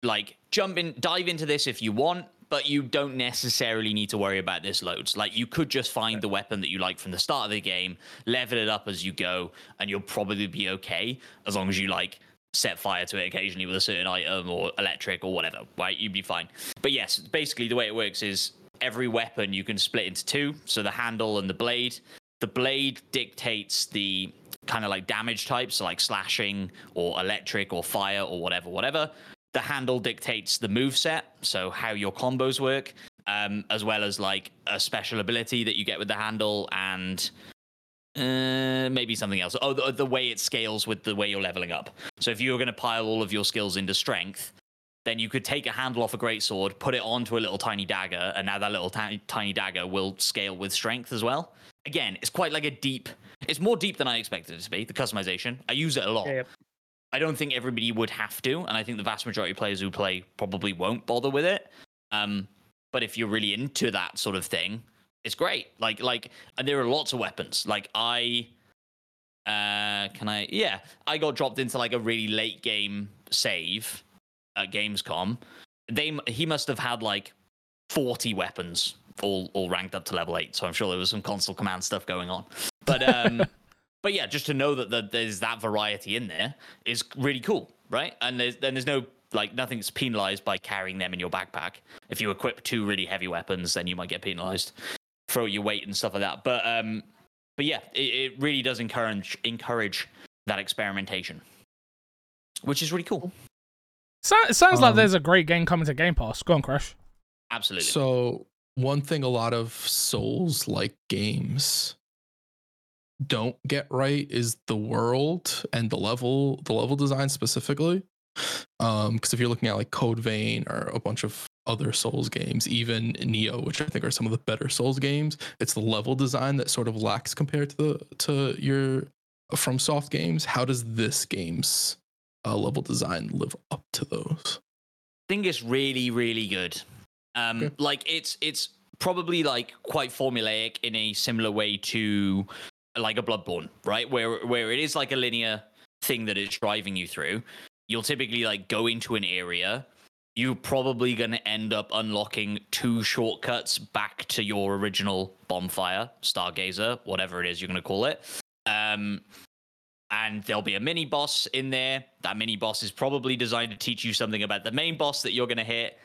like jump in dive into this if you want, but you don't necessarily need to worry about this loads. Like you could just find the weapon that you like from the start of the game, level it up as you go, and you'll probably be okay as long as you like set fire to it occasionally with a certain item or electric or whatever, right? You'd be fine. But yes, basically the way it works is every weapon you can split into two, so the handle and the blade. The blade dictates the kind of like damage types, so like slashing or electric or fire or whatever, whatever. The handle dictates the move set, so how your combos work, um, as well as like a special ability that you get with the handle and uh, maybe something else. Oh, the, the way it scales with the way you're leveling up. So if you were going to pile all of your skills into strength, then you could take a handle off a greatsword, put it onto a little tiny dagger, and now that little tiny, tiny dagger will scale with strength as well. Again, it's quite like a deep. It's more deep than I expected it to be. The customization, I use it a lot. Yeah, I don't think everybody would have to, and I think the vast majority of players who play probably won't bother with it. Um, but if you're really into that sort of thing, it's great. Like like, and there are lots of weapons. Like I, uh, can I? Yeah, I got dropped into like a really late game save at Gamescom. They he must have had like forty weapons, all all ranked up to level eight. So I'm sure there was some console command stuff going on. But um, but yeah, just to know that the, there's that variety in there is really cool, right? And there's then there's no like nothing's penalized by carrying them in your backpack. If you equip two really heavy weapons, then you might get penalized for your weight and stuff like that. But um, but yeah, it, it really does encourage encourage that experimentation, which is really cool. So, it sounds like Um, there's a great game coming to Game Pass. Go on, Kresh. Absolutely. So one thing a lot of Souls like games don't get right is the world and the level, the level design specifically. Um, because if you're looking at like Code Vein or a bunch of other Souls games, even Nioh, which I think are some of the better Souls games, it's the level design that sort of lacks compared to the to your FromSoft games. How does this game's uh, level design live up to those? I think it's really really good um Okay. like it's it's probably like quite formulaic in a similar way to like a bloodborne right where where it is like a linear thing that it's driving you through you'll typically like go into an area you're probably going to end up unlocking two shortcuts back to your original bonfire stargazer whatever it is you're going to call it um and there'll be a mini boss in there. That mini boss is probably designed to teach you something about the main boss that you're going to hit.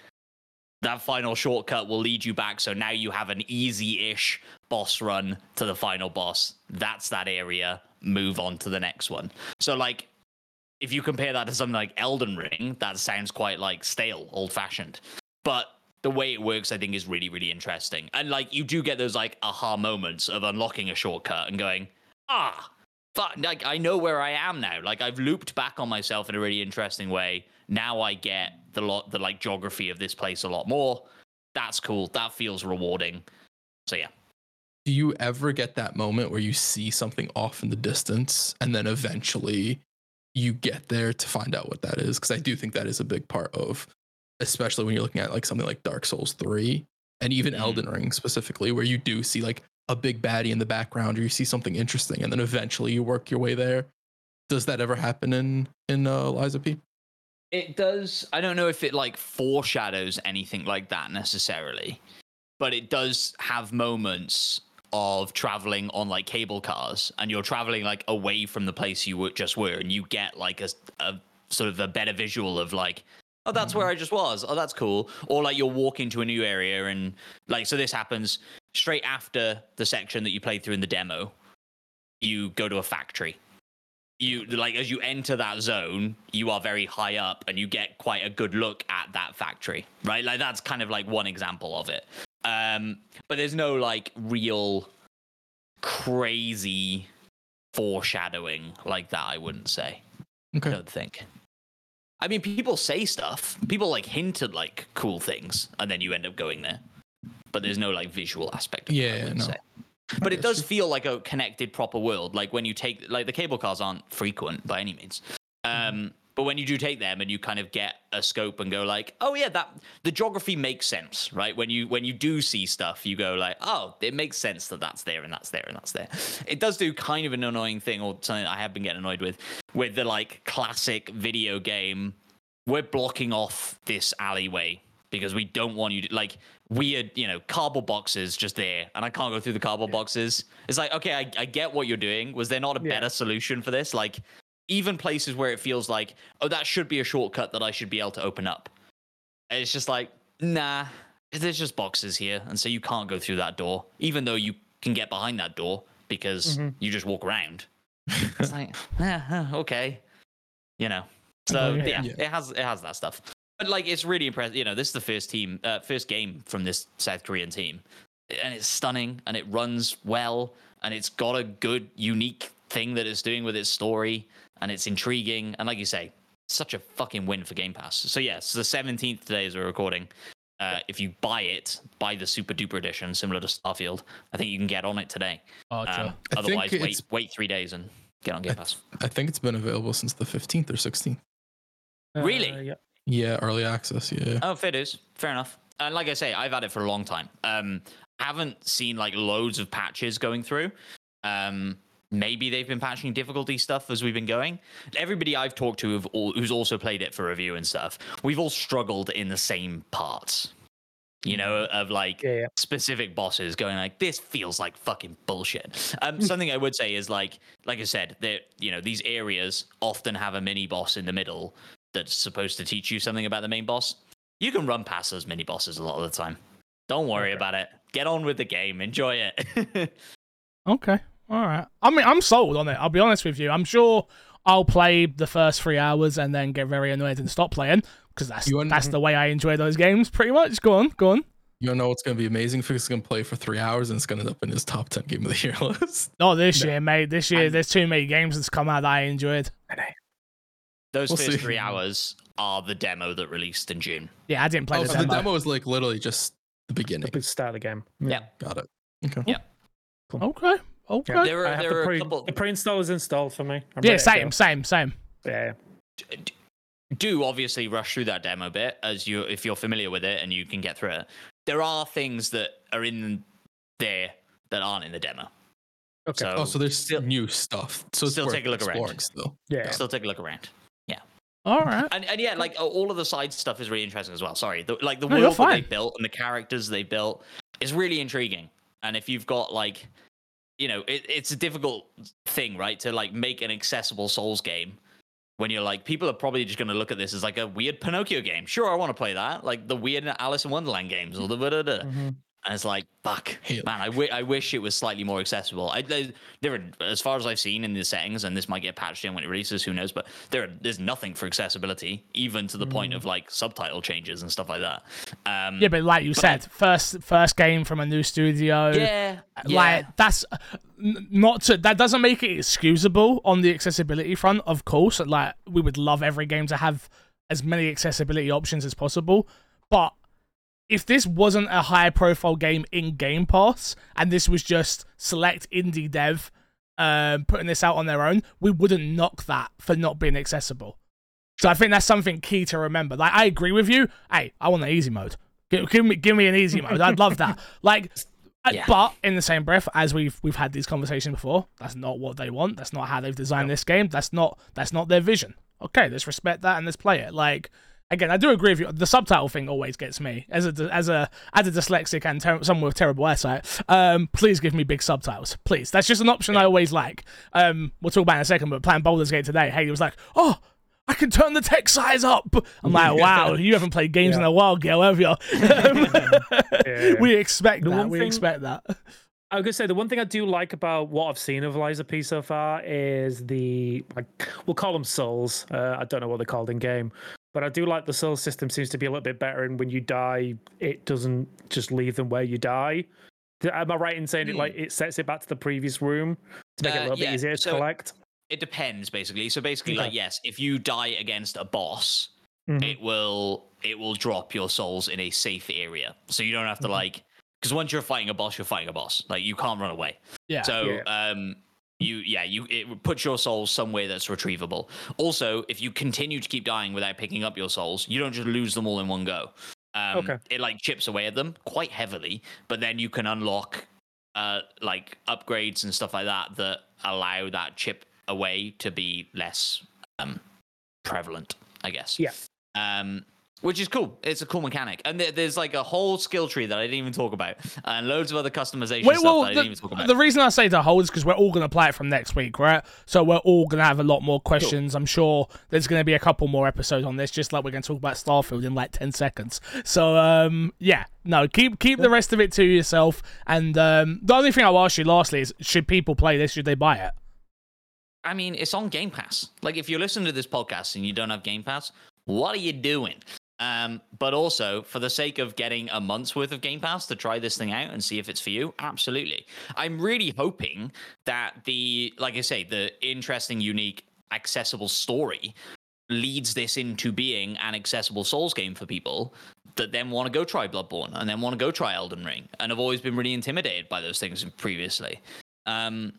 That final shortcut will lead you back. So now you have an easy ish boss run to the final boss. That's that area. Move on to the next one. So, like, if you compare that to something like Elden Ring, that sounds quite like stale, old fashioned. But the way it works, I think, is really, really interesting. And like, you do get those like aha moments of unlocking a shortcut and going, ah, fuck, like I know where I am now. Like I've looped back on myself in a really interesting way. Now I get the lot, the like geography of this place a lot more. That's cool. That feels rewarding. So yeah, do you ever get that moment where you see something off in the distance and then eventually you get there to find out what that is because i do think that is a big part of especially when you're looking at like something like dark souls 3 and even Mhm. elden ring specifically where you do see like a big baddie in the background or you see something interesting and then eventually you work your way there does that ever happen in in uh, Lies of P it does. I don't know if it like foreshadows anything like that necessarily, but it does have moments of traveling on like cable cars and you're traveling like away from the place you were, just were and you get like a, a sort of a better visual of like oh that's where mm-hmm. i just was. Oh that's cool. Or like you're walking to a new area and like so this happens straight after the section that you played through in the demo. You go to a factory you like as you enter that zone you are very high up and you get quite a good look at that factory right? Like that's kind of like one example of it. Um but there's no like real crazy foreshadowing like that i wouldn't say i okay don't think. I mean people say stuff. People like hint at like cool things and then you end up going there. But there's no like visual aspect of it, I Yeah, wouldn't no. say. But it does feel like a connected proper world. Like when you take like the cable cars aren't frequent by any means. Um but when you do take them and you kind of get a scope and go like oh yeah that the geography makes sense right? When you when you do see stuff you go like oh it makes sense that that's there and that's there and that's there. It does do kind of an annoying thing or something i have been getting annoyed with with the like classic video game we're blocking off this alleyway because we don't want you to like weird, you know, cardboard boxes just there, and I can't go through the cardboard boxes. It's like, okay, I, I get what you're doing. Was there not a Yeah. better solution for this? Like, even places where it feels like, oh, that should be a shortcut that I should be able to open up. And it's just like, nah, there's just boxes here, and so you can't go through that door, even though you can get behind that door because Mhm. you just walk around. It's like, eh, okay, you know. So yeah. yeah, Yeah. it has it has that stuff. But like, it's really impressive. You know, this is the first team, uh, first game from this South Korean team, and it's stunning and it runs well and it's got a good, unique thing that it's doing with its story and it's intriguing. And like you say, such a fucking win for Game Pass. So yes, the 17th today as we're recording. Uh, if you buy it, buy the super duper edition, similar to Starfield. I think you can get on it today. Gotcha. Um, otherwise, wait wait three days and get on Game Pass. I think it's been available since the 15th or 16th. Really? Uh, yeah. Yeah, early access. Yeah. Oh, fair dues. Fair enough. And like I say, I've had it for a long time. Um, haven't seen like loads of patches going through. Um, maybe they've been patching difficulty stuff as we've been going. Everybody I've talked to have all, who's also played it for review and stuff, we've all struggled in the same parts. You know, of like Yeah, yeah. specific bosses going like, this feels like fucking bullshit. Um, something I would say is like, like I said, that you know these areas often have a mini boss in the middle that's supposed to teach you something about the main boss. You can run past those mini bosses a lot of the time. Don't worry Okay. about it. Get on with the game. Enjoy it. Okay. All right. I mean, I'm sold on it. I'll be honest with you. I'm sure I'll play the first three hours and then get very annoyed and stop playing because that's You that's the way I enjoy those games. Pretty much. Go on. Go on. You don't know what's going to be amazing? Fix is going to play for three hours and it's going to end up in his top 10 game of the year list. Not this year, mate. This year, I'm- there's too many games that's come out that I enjoyed. Those We'll first see. three hours are the demo that released in June. Yeah, I didn't play oh, the so demo. the demo is like literally just the The beginning. big start of the game. Yeah. Got it. Okay. Yeah. Okay. Okay. Yeah. There are there the, are pre, a couple. the pre-install is installed for me. I'm Yeah, same, same, same. Yeah. d- do obviously rush through that demo bit as you if you're familiar with it and you can get through it. There are things that are in there that aren't in the demo. Okay. So Oh, so there's still- new stuff. So still take a look around. Still. yeah. still take a look around. All right. And, and yeah, like all of the side stuff is really interesting as well. Sorry, the, like the No, world that they built and the characters they built is really intriguing. And if you've got like, you know, it, it's a difficult thing, right, to like make an accessible Souls game. When you're like, people are probably just going to look at this as like a weird Pinocchio game. Sure, I want to play that, like the weird Alice in Wonderland games or the da da da. Mhm. And it's like, fuck, man, I, wish it was slightly more accessible. I, there, there are, as far as I've seen in the settings, and this might get patched in when it releases, who knows? But there, are, there's nothing for accessibility, even to the point mm. of like subtitle changes and stuff like that. Um, Yeah, but like you But I- said, first first game from a new studio. yeah, uh, yeah. Like that's uh, not to that doesn't make it excusable on the accessibility front. Of course, like we would love every game to have as many accessibility options as possible, but if this wasn't a high profile game in Game Pass and this was just select indie dev um, putting this out on their own, we wouldn't knock that for not being accessible. So I think that's something key to remember. Like I agree with you. Hey, I want the easy mode. Give, give me give me an easy mode. I'd love that. Like uh, Yeah. but in the same breath, as we've we've had these conversations before, that's not what they want. That's not how they've designed this game. That's not that's not their vision. Okay, let's respect that and let's play it. Like again, I do agree with you. The subtitle thing always gets me as a as a as a dyslexic and ter- someone with terrible eyesight. Um, please give me big subtitles, please. That's just an option I always like. Um, we'll talk about it in a second. But playing Baldur's Gate today, hey, he was like, oh. I can turn the text size up. I'm like, wow, you haven't played games in a while, girl, have you? Yeah. we expect The that. We thing- expect that. I was gonna say the one thing I do like about what I've seen of Lies of P so far is the like we'll call them souls. Uh, I don't know what they're called in game, but I do like the soul system seems to be a little bit better. And when you die, it doesn't just leave them where you die. Am I right in saying it Hmm. like it sets it back to the previous room to make it a Uh, little yeah, bit easier to so- collect? it depends basically. So basically, Okay. like yes, if you die against a boss, Mhm. it will it will drop your souls in a safe area, so you don't have to Mhm. like because once you're fighting a boss, you're fighting a boss. Like you can't run away. Yeah. So um you yeah, you it puts your souls somewhere that's retrievable. Also, if you continue to keep dying without picking up your souls, you don't just lose them all in one go. Um Okay. it like chips away at them quite heavily, but then you can unlock uh like upgrades and stuff like that that allow that chip away to be less um prevalent, I guess. Yeah. Um which is cool. It's a cool mechanic, and there, there's like a whole skill tree that I didn't even talk about, and loads of other customization Wait, stuff well, that I didn't even the, talk about. the reason I say to hold is because we're all going to play it from next week, right? So we're all going to have a lot more questions. I'm sure there's going to be a couple more episodes on this, just like we're going to talk about Starfield in like 10 seconds. So, um, yeah, no, keep keep the rest of it to yourself. And um, the only thing I'll ask you lastly is should people play this? Should they buy it? I mean, it's on Game Pass. Like, if you're listening to this podcast and you don't have Game Pass, what are you doing? Um, but also, for the sake of getting a month's worth of Game Pass to try this thing out and see if it's for you, absolutely. I'm really hoping that the, like I say, the interesting, unique, accessible story leads this into being an accessible Souls game for people that then want to go try Bloodborne and then want to go try Elden Ring and have always been really intimidated by those things previously. Um,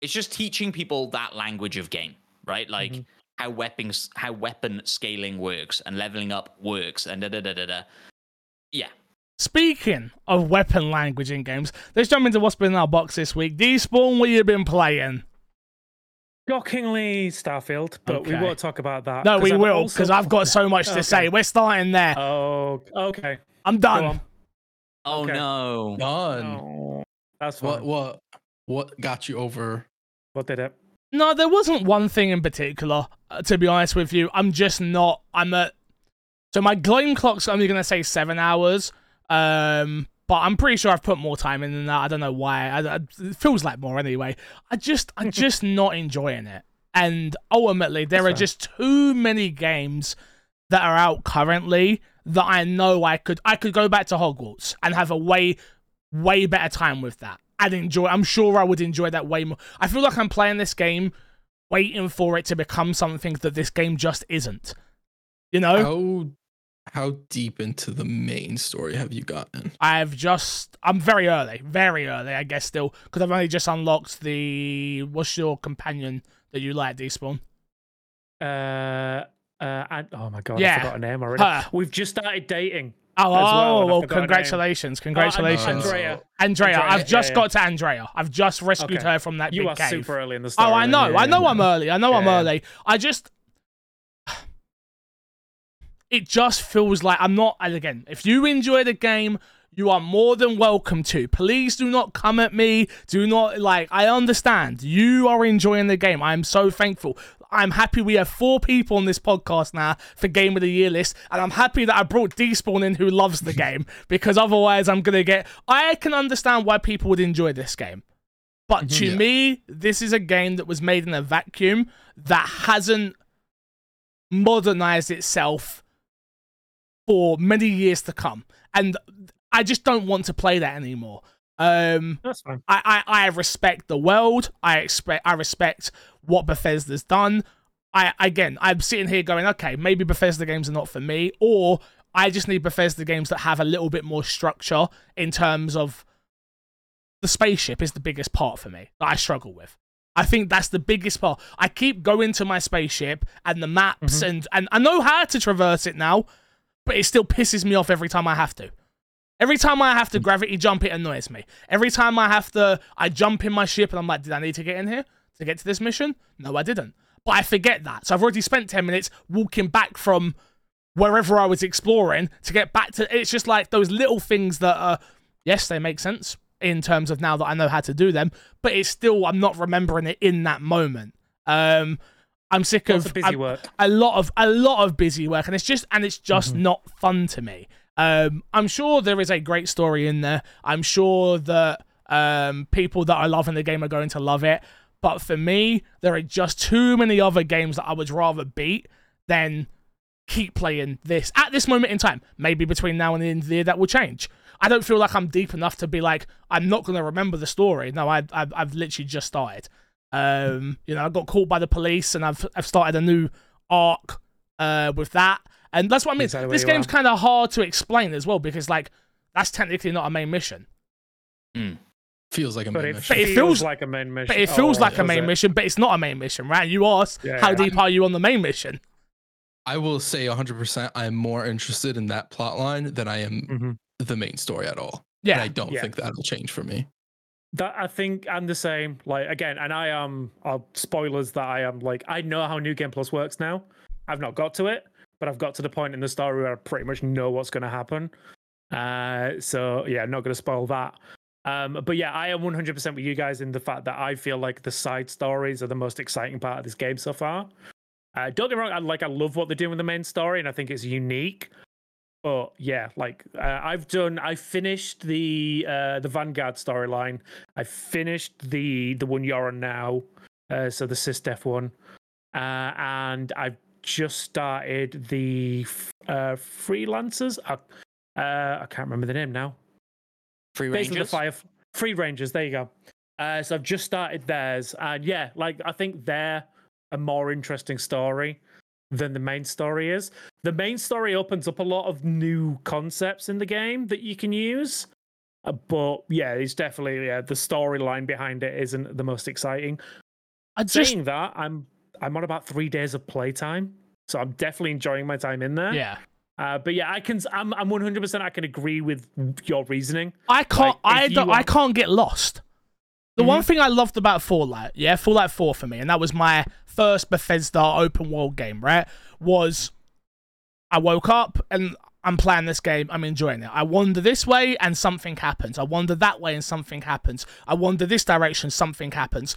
it's just teaching people that language of game, right? Like Mhm. How weapons how weapon scaling works and leveling up works and da da da da da. Yeah. Speaking of weapon language in games, let's jump into what's been in our box this week. Despawn, what you been playing? Shockingly, Starfield, but we won't talk about that. No, 'cause we I've will, also- because I've got so much to Okay. say. We're starting there. Oh, okay. I'm done. Oh Okay. no. Done. Oh, that's fine. What what what got you over? What did it? No, there wasn't one thing in particular. uh, to be honest with you, I'm just not. I'm at. So my game clock's only gonna say seven hours. Um, but I'm pretty sure I've put more time in than that. I don't know why. I, I- it feels like more anyway. I just, I'm just not enjoying it. And ultimately, there That's are fair. just too many games that are out currently that I know I could, I could go back to Hogwarts and have a way, way better time with that. I'd enjoy. I'm sure I would enjoy that way more. I feel like I'm playing this game, waiting for it to become something that this game just isn't. You know, How how deep into the main story have you gotten? I've just I'm very early, very early, I guess still, because I've only just unlocked the what's your companion that you like, Despawn? Uh, uh, and, oh my god, Yeah. I forgot her name already. Her. We've just started dating. Oh, As well, oh, well, forgot her name. congratulations, congratulations, Uh, Andreja. Andreja. Andreja, I've yeah, just yeah. got to Andreja. I've just rescued Okay. her from that You big are cave. super early in the story. Oh, I know, yeah, I know, yeah. I'm early. I know, I'm Yeah. early. I just, it just feels like I'm not. And again, if you enjoy the game, you are more than welcome to. Please do not come at me. Do not like. I understand you are enjoying the game. I am so thankful. I'm happy we have four people on this podcast now for Game of the Year list, and I'm happy that I brought Despawn in who loves the game because otherwise I'm gonna get. I can understand why people would enjoy this game. But mm-hmm. to Yeah. me, this is a game that was made in a vacuum that hasn't modernized itself for many years to come. And I just don't want to play that anymore. Um, That's fine. I, I, I respect the world. I expect I respect what Bethesda's done. I again, I'm sitting here going, okay, maybe Bethesda games are not for me, or I just need Bethesda games that have a little bit more structure in terms of the spaceship is the biggest part for me that I struggle with. I think that's the biggest part. I keep going to my spaceship and the maps and and I know how to traverse it now, but it still pisses me off every time I have to. Every time I have to gravity jump, it annoys me. Every time I have to, I jump in my ship and I'm like, did I need to get in here to get to this mission? No, I didn't. But I forget that. So I've already spent 10 minutes walking back from wherever I was exploring to get back to. It's just like those little things that are, yes, they make sense in terms of now that I know how to do them, but it's still, I'm not remembering it in that moment. Um, I'm sick Lots of of busy I'm- work. a lot of a lot of busy work and it's just and it's just Mm-hmm. not fun to me um i'm sure there is a great story in there. I'm sure that um people that are loving the game are going to love it. But for me there are just too many other games that i would rather beat than keep playing this at this moment in time. Maybe between now and the end of the year that will change. I don't feel like i'm deep enough to be like i'm not going to remember the story. No I, I've, I've literally just started. Um, you know, I got caught by the police, and I've I've started a new arc uh, with that, and that's what I mean. Exactly this game's are. kind of hard to explain as well because like that's technically not a main mission, Feels like a But main it, mission. But it feels, feels- like a main mission. but it feels Oh, like a main it? mission, but it's not a main mission, right? You asked Yeah, how yeah. deep are you on the main mission? I will say 100% I am more interested in that plot line than I am Mhm. the main story at all. And Yeah, I don't Yeah. think that'll change for me. That I think I'm the same. Like again, and I am. Uh, spoilers that I am like I know how New Game Plus works now. I've not got to it, but I've got to the point in the story where I pretty much know what's going to happen. Uh, so yeah, not going to spoil that. Um, but yeah, I am 100% with you guys in the fact that I feel like the side stories are the most exciting part of this game so far. Uh, don't get me wrong, I like I love what they're doing with the main story, and I think it's unique. But yeah, like uh, I've done, I finished the uh, the Vanguard storyline. I finished the the one you're on now, uh, so the Sysdef one, uh, and I've just started the uh, freelancers. Uh, uh, I can't remember the name now. Free Basically, the Rangers. fire free rangers. There you go. Uh, so I've just started theirs, and yeah, like I think they're a more interesting story than the main story is. The main story opens up a lot of new concepts in the game that you can use. Uh, but yeah, it's definitely yeah, the storyline behind it isn't the most exciting. I just Saying that, I'm I'm on about three days of playtime, so I'm definitely enjoying my time in there. yeah. Uh, but yeah, I can. I'm. I'm 100. percent I can agree with your reasoning. I can't. Like, I don't. you I can't get lost. The one Mhm. thing I loved about Fallout, yeah, Fallout 4 for me, and that was my first Bethesda open world game, right? Was I woke up and I'm playing this game, I'm enjoying it. I wander this way and something happens. I wander that way and something happens. I wander this direction, something happens.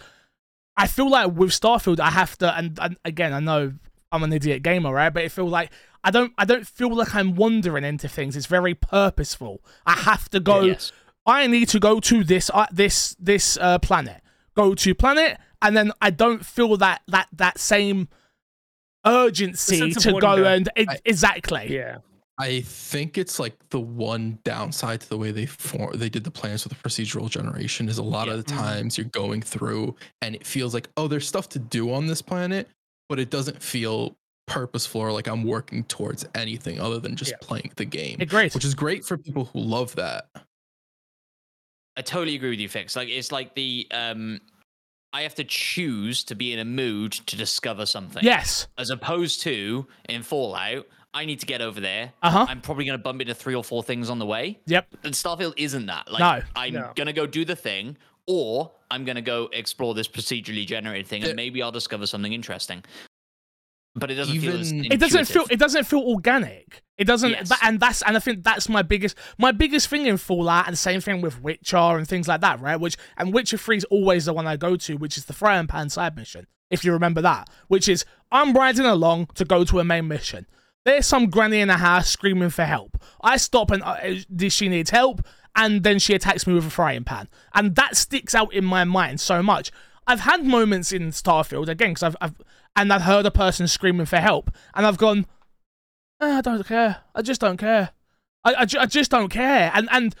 I feel like with Starfield, I have to, and, and again, I know I'm an idiot gamer, right? But it feels like I don't, I don't feel like I'm wandering into things. It's very purposeful. I have to go. Yes. I need to go to this uh, this this uh, planet. Go to planet, and then I don't feel that that that same urgency to go and it, I- exactly. Yeah. I think it's like the one downside to the way they for they did the plans with the procedural generation is a lot of the Mhm. times you're going through and it feels like oh there's stuff to do on this planet, but it doesn't feel purposeful or like I'm working towards anything other than just Yeah. playing the game, Agreed. which is great for people who love that. I totally agree with you, Fix. Like it's like the um, I have to choose to be in a mood to discover something. Yes. As opposed to in Fallout, I need to get over there. Uh huh. I'm probably gonna bump into three or four things on the way. Yep. And Starfield isn't that. Like No. I'm No. gonna go do the thing, or I'm gonna go explore this procedurally generated thing, Yeah. and maybe I'll discover something interesting. But it doesn't feel as It doesn't feel. It doesn't feel organic. It doesn't. Yes. That, and that's. And I think that's my biggest. My biggest thing in Fallout, and the same thing with Witcher and things like that, right? Which and Witcher Three is always the one I go to, which is the frying pan side mission. If you remember that, which is I'm riding along to go to a main mission. There's some granny in the house screaming for help. I stop and uh, does she needs help, and then she attacks me with a frying pan, and that sticks out in my mind so much. I've had moments in Starfield again because I've, I've and I've heard a person screaming for help, and I've gone, "Eh, I don't care. I just don't care. I, I, ju- I just don't care. And and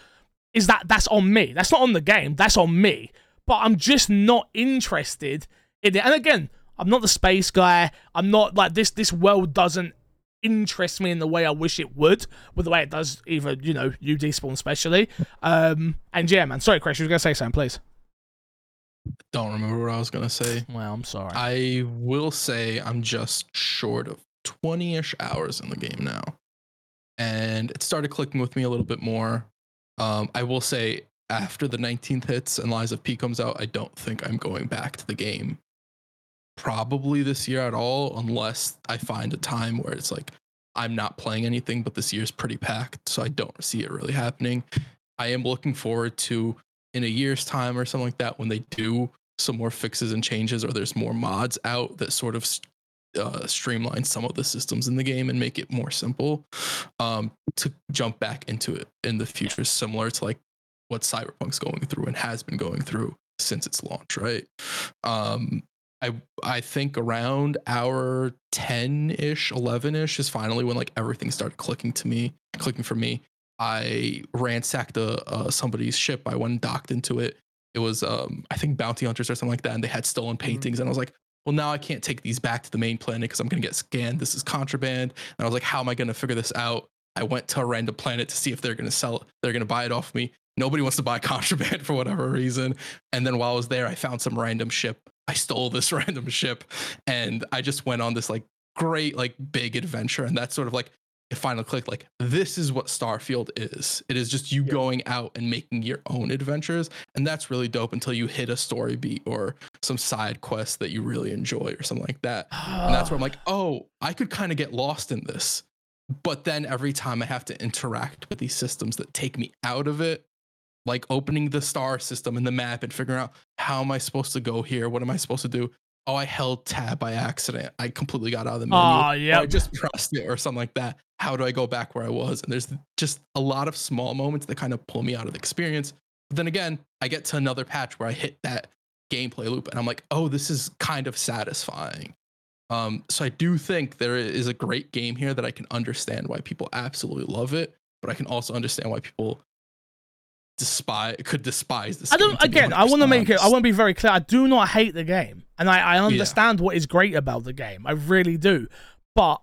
is that that's on me? That's not on the game. That's on me. But I'm just not interested in it. And again, I'm not the space guy. I'm not like this. This world doesn't interest me in the way I wish it would, with the way it does. Either you know, you despawn especially. Um, and yeah, man. Sorry, Kresh. You were gonna say something, please. Don't remember what I was gonna say. Well, I'm sorry. I will say I'm just short of 20 ish hours in the game now. And it started clicking with me a little bit more. Um, I will say after the 19th hits and Lies of P comes out, I don't think I'm going back to the game probably this year at all, unless I find a time where it's like I'm not playing anything, but this year's pretty packed. So I don't see it really happening. I am looking forward to in a year's time or something like that when they do some more fixes and changes or there's more mods out that sort of uh, streamline some of the systems in the game and make it more simple um, to jump back into it in the future similar to like what cyberpunk's going through and has been going through since its launch right um, I I think around hour 10-ish 11-ish is finally when like everything started clicking to me clicking for me I ransacked a, uh, somebody's ship. I went and docked into it. It was, um, I think, bounty hunters or something like that, and they had stolen paintings. And I was like, well, now I can't take these back to the main planet because I'm gonna get scanned. This is contraband. And I was like, how am I gonna figure this out? I went to a random planet to see if they're gonna sell it. They're gonna buy it off me. Nobody wants to buy contraband for whatever reason. And then while I was there, I found some random ship. I stole this random ship, and I just went on this like great, like big adventure. And that's sort of like it finally clicked like this is what starfield is it is just you Yeah. going out and making your own adventures and that's really dope until you hit a story beat or some side quest that you really enjoy or something like that and that's where i'm like oh i could kind of get lost in this but then every time i have to interact with these systems that take me out of it like opening the star system in the map and figuring out how am i supposed to go here what am i supposed to do oh i held tab by accident i completely got out of the menu Oh, yeah. I just pressed it or something like that. How do I go back where I was? And there's just a lot of small moments that kind of pull me out of the experience. But then again, I get to another patch where I hit that gameplay loop and I'm like, oh, this is kind of satisfying. Um, so I do think there is a great game here that I can understand why people absolutely love it, but I can also understand why people despise could despise this. I don't. Again, I want to make it. I want to be very clear. I do not hate the game, and I, I understand what is great about the game. I really do. But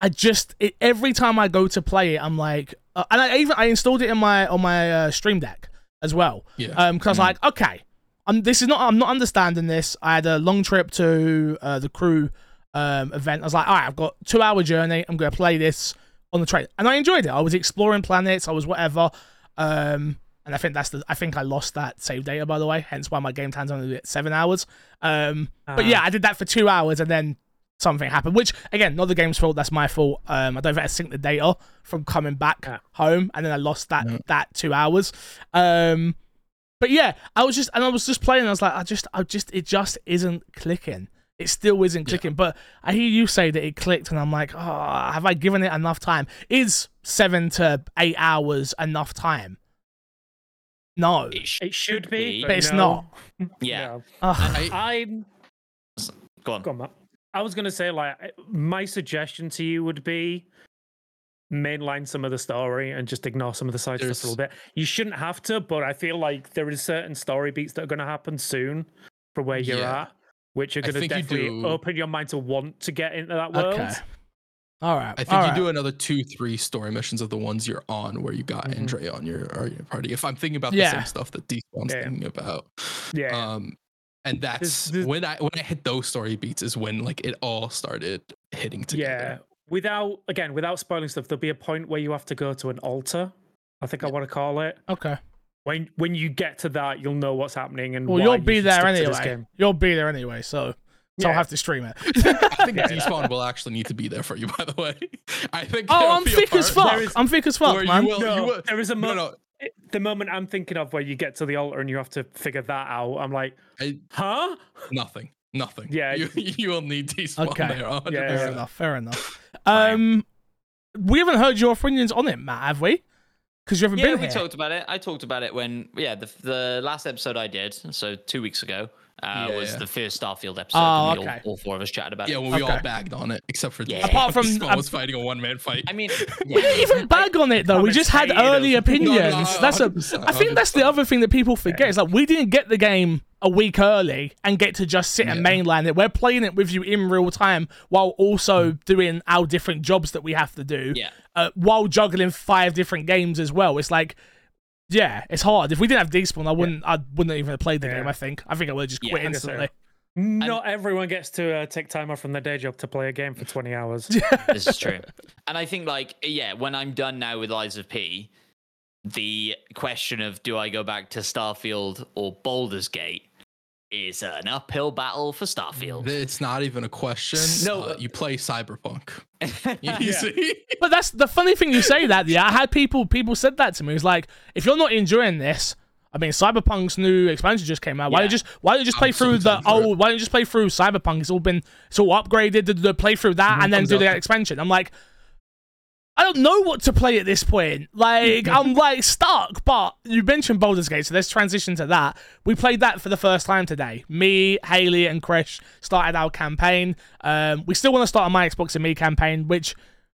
I just it, every time I go to play it, I'm like, uh, and I even I installed it in my on my uh, Steam Deck as well. Yeah. Um, because Mhm. like, okay, I'm this is not I'm not understanding this. I had a long trip to uh, the crew um event. I was like, all right, I've got two hour journey. I'm gonna play this on the train, and I enjoyed it. I was exploring planets. I was whatever. Um, and I think that's the I think I lost that save data by the way. Hence why my game time's only at seven hours. Um, but Ah. yeah, I did that for two hours, and then something happened. Which again, not the game's fault. That's my fault. Um, I don't think I synced the data from coming back Yeah. home, and then I lost that No. that two hours. Um, but yeah, I was just and I was just playing. And I was like, I just, I just, it just isn't clicking. It still isn't clicking. But I hear you say that it clicked, and I'm like, oh, have I given it enough time? Is seven to eight hours enough time? No. It sh- It should be, But it's no. yeah. No. I, I'm Go on. Go on, Matt. I was gonna say, like, my suggestion to you would be mainline some of the story and just ignore some of the side stuff a little bit. You shouldn't have to, but I feel like there is certain story beats that are gonna happen soon from where you're Yeah. at, which are gonna think you definitely open your mind to want to get into that world. Okay. All right. I think all you right. do another two, three story missions of the ones you're on where you got Mhm. Andre on your, or your party. If I'm thinking about Yeah. the same stuff that Despawn's Yeah. thinking about. Yeah. Um and that's there's- when I when I hit those story beats is when like it all started hitting together. yeah. Without again, without spoiling stuff, there'll be a point where you have to go to an altar. I think I want to call it. Okay. When when you get to that, you'll know what's happening and Well, why you'll be should there stick this anyway. game. You'll be there anyway, so so I'll have to stream it. I think Yeah. Despawn will actually need to be there for you, by the way. I think oh, I'm thick as fuck. There is- I'm thick as fuck, man. You will, No, you will, there is a no, no, the moment I'm thinking of where you get to the altar and you have to figure that out, I'm like, I, huh? nothing, nothing. Yeah, you, you will need Despawn Okay. there. 100%. Yeah, Fair enough. Fair enough. Um, we haven't heard your opinions on it, Matt, have we? Because you haven't Yeah, been we here. talked about it. I talked about it when, yeah, the the last episode I did, so two weeks ago, uh, Yeah, was yeah. the first Starfield episode. Oh, and we okay. all, all four of us chatted about it. Yeah, it. when we all bagged on it, except for Yeah. Despawn. Apart from- Despawn um, was fighting a one man fight. I mean, We didn't even bag on it though. We just had early of- opinions. No, no, that's a. 100%, I think that's the other thing that people forget. Is like we didn't get the game a week early and get to just sit and mainline it. We're playing it with you in real time while also doing our different jobs that we have to do. yeah. uh, while juggling five different games as well. It's like, yeah, it's hard. If we didn't have Despawn, I wouldn't. I wouldn't even have played the Yeah. game. I think. I think I would have just Yeah, quit I guess so. instantly. Not everyone gets to uh, take time off from their day job to play a game for 20 hours. this is true. And I think, like, yeah, when I'm done now with Lies of P, the question of do I go back to Starfield or Baldur's Gate is an uphill battle for Starfield. It's not even a question. No. Uh, you play Cyberpunk. You see? But that's the funny thing you say that. Yeah, I had people. People said that to me. It's like if you're not enjoying this. I mean, Cyberpunk's new expansion just came out. Why don't you just why don't you just play I'm through the excited it. old? Why don't you just play through Cyberpunk? It's all been it's all upgraded. The, the play through that Mhm. and then do the the- expansion. I'm like, I don't know what to play at this point. Like I'm like stuck. But you mentioned Baldur's Gate, so let's transition to that. We played that for the first time today. Me, Haley, and Kresh started our campaign. Um, we still want to start on my Xbox and me campaign, which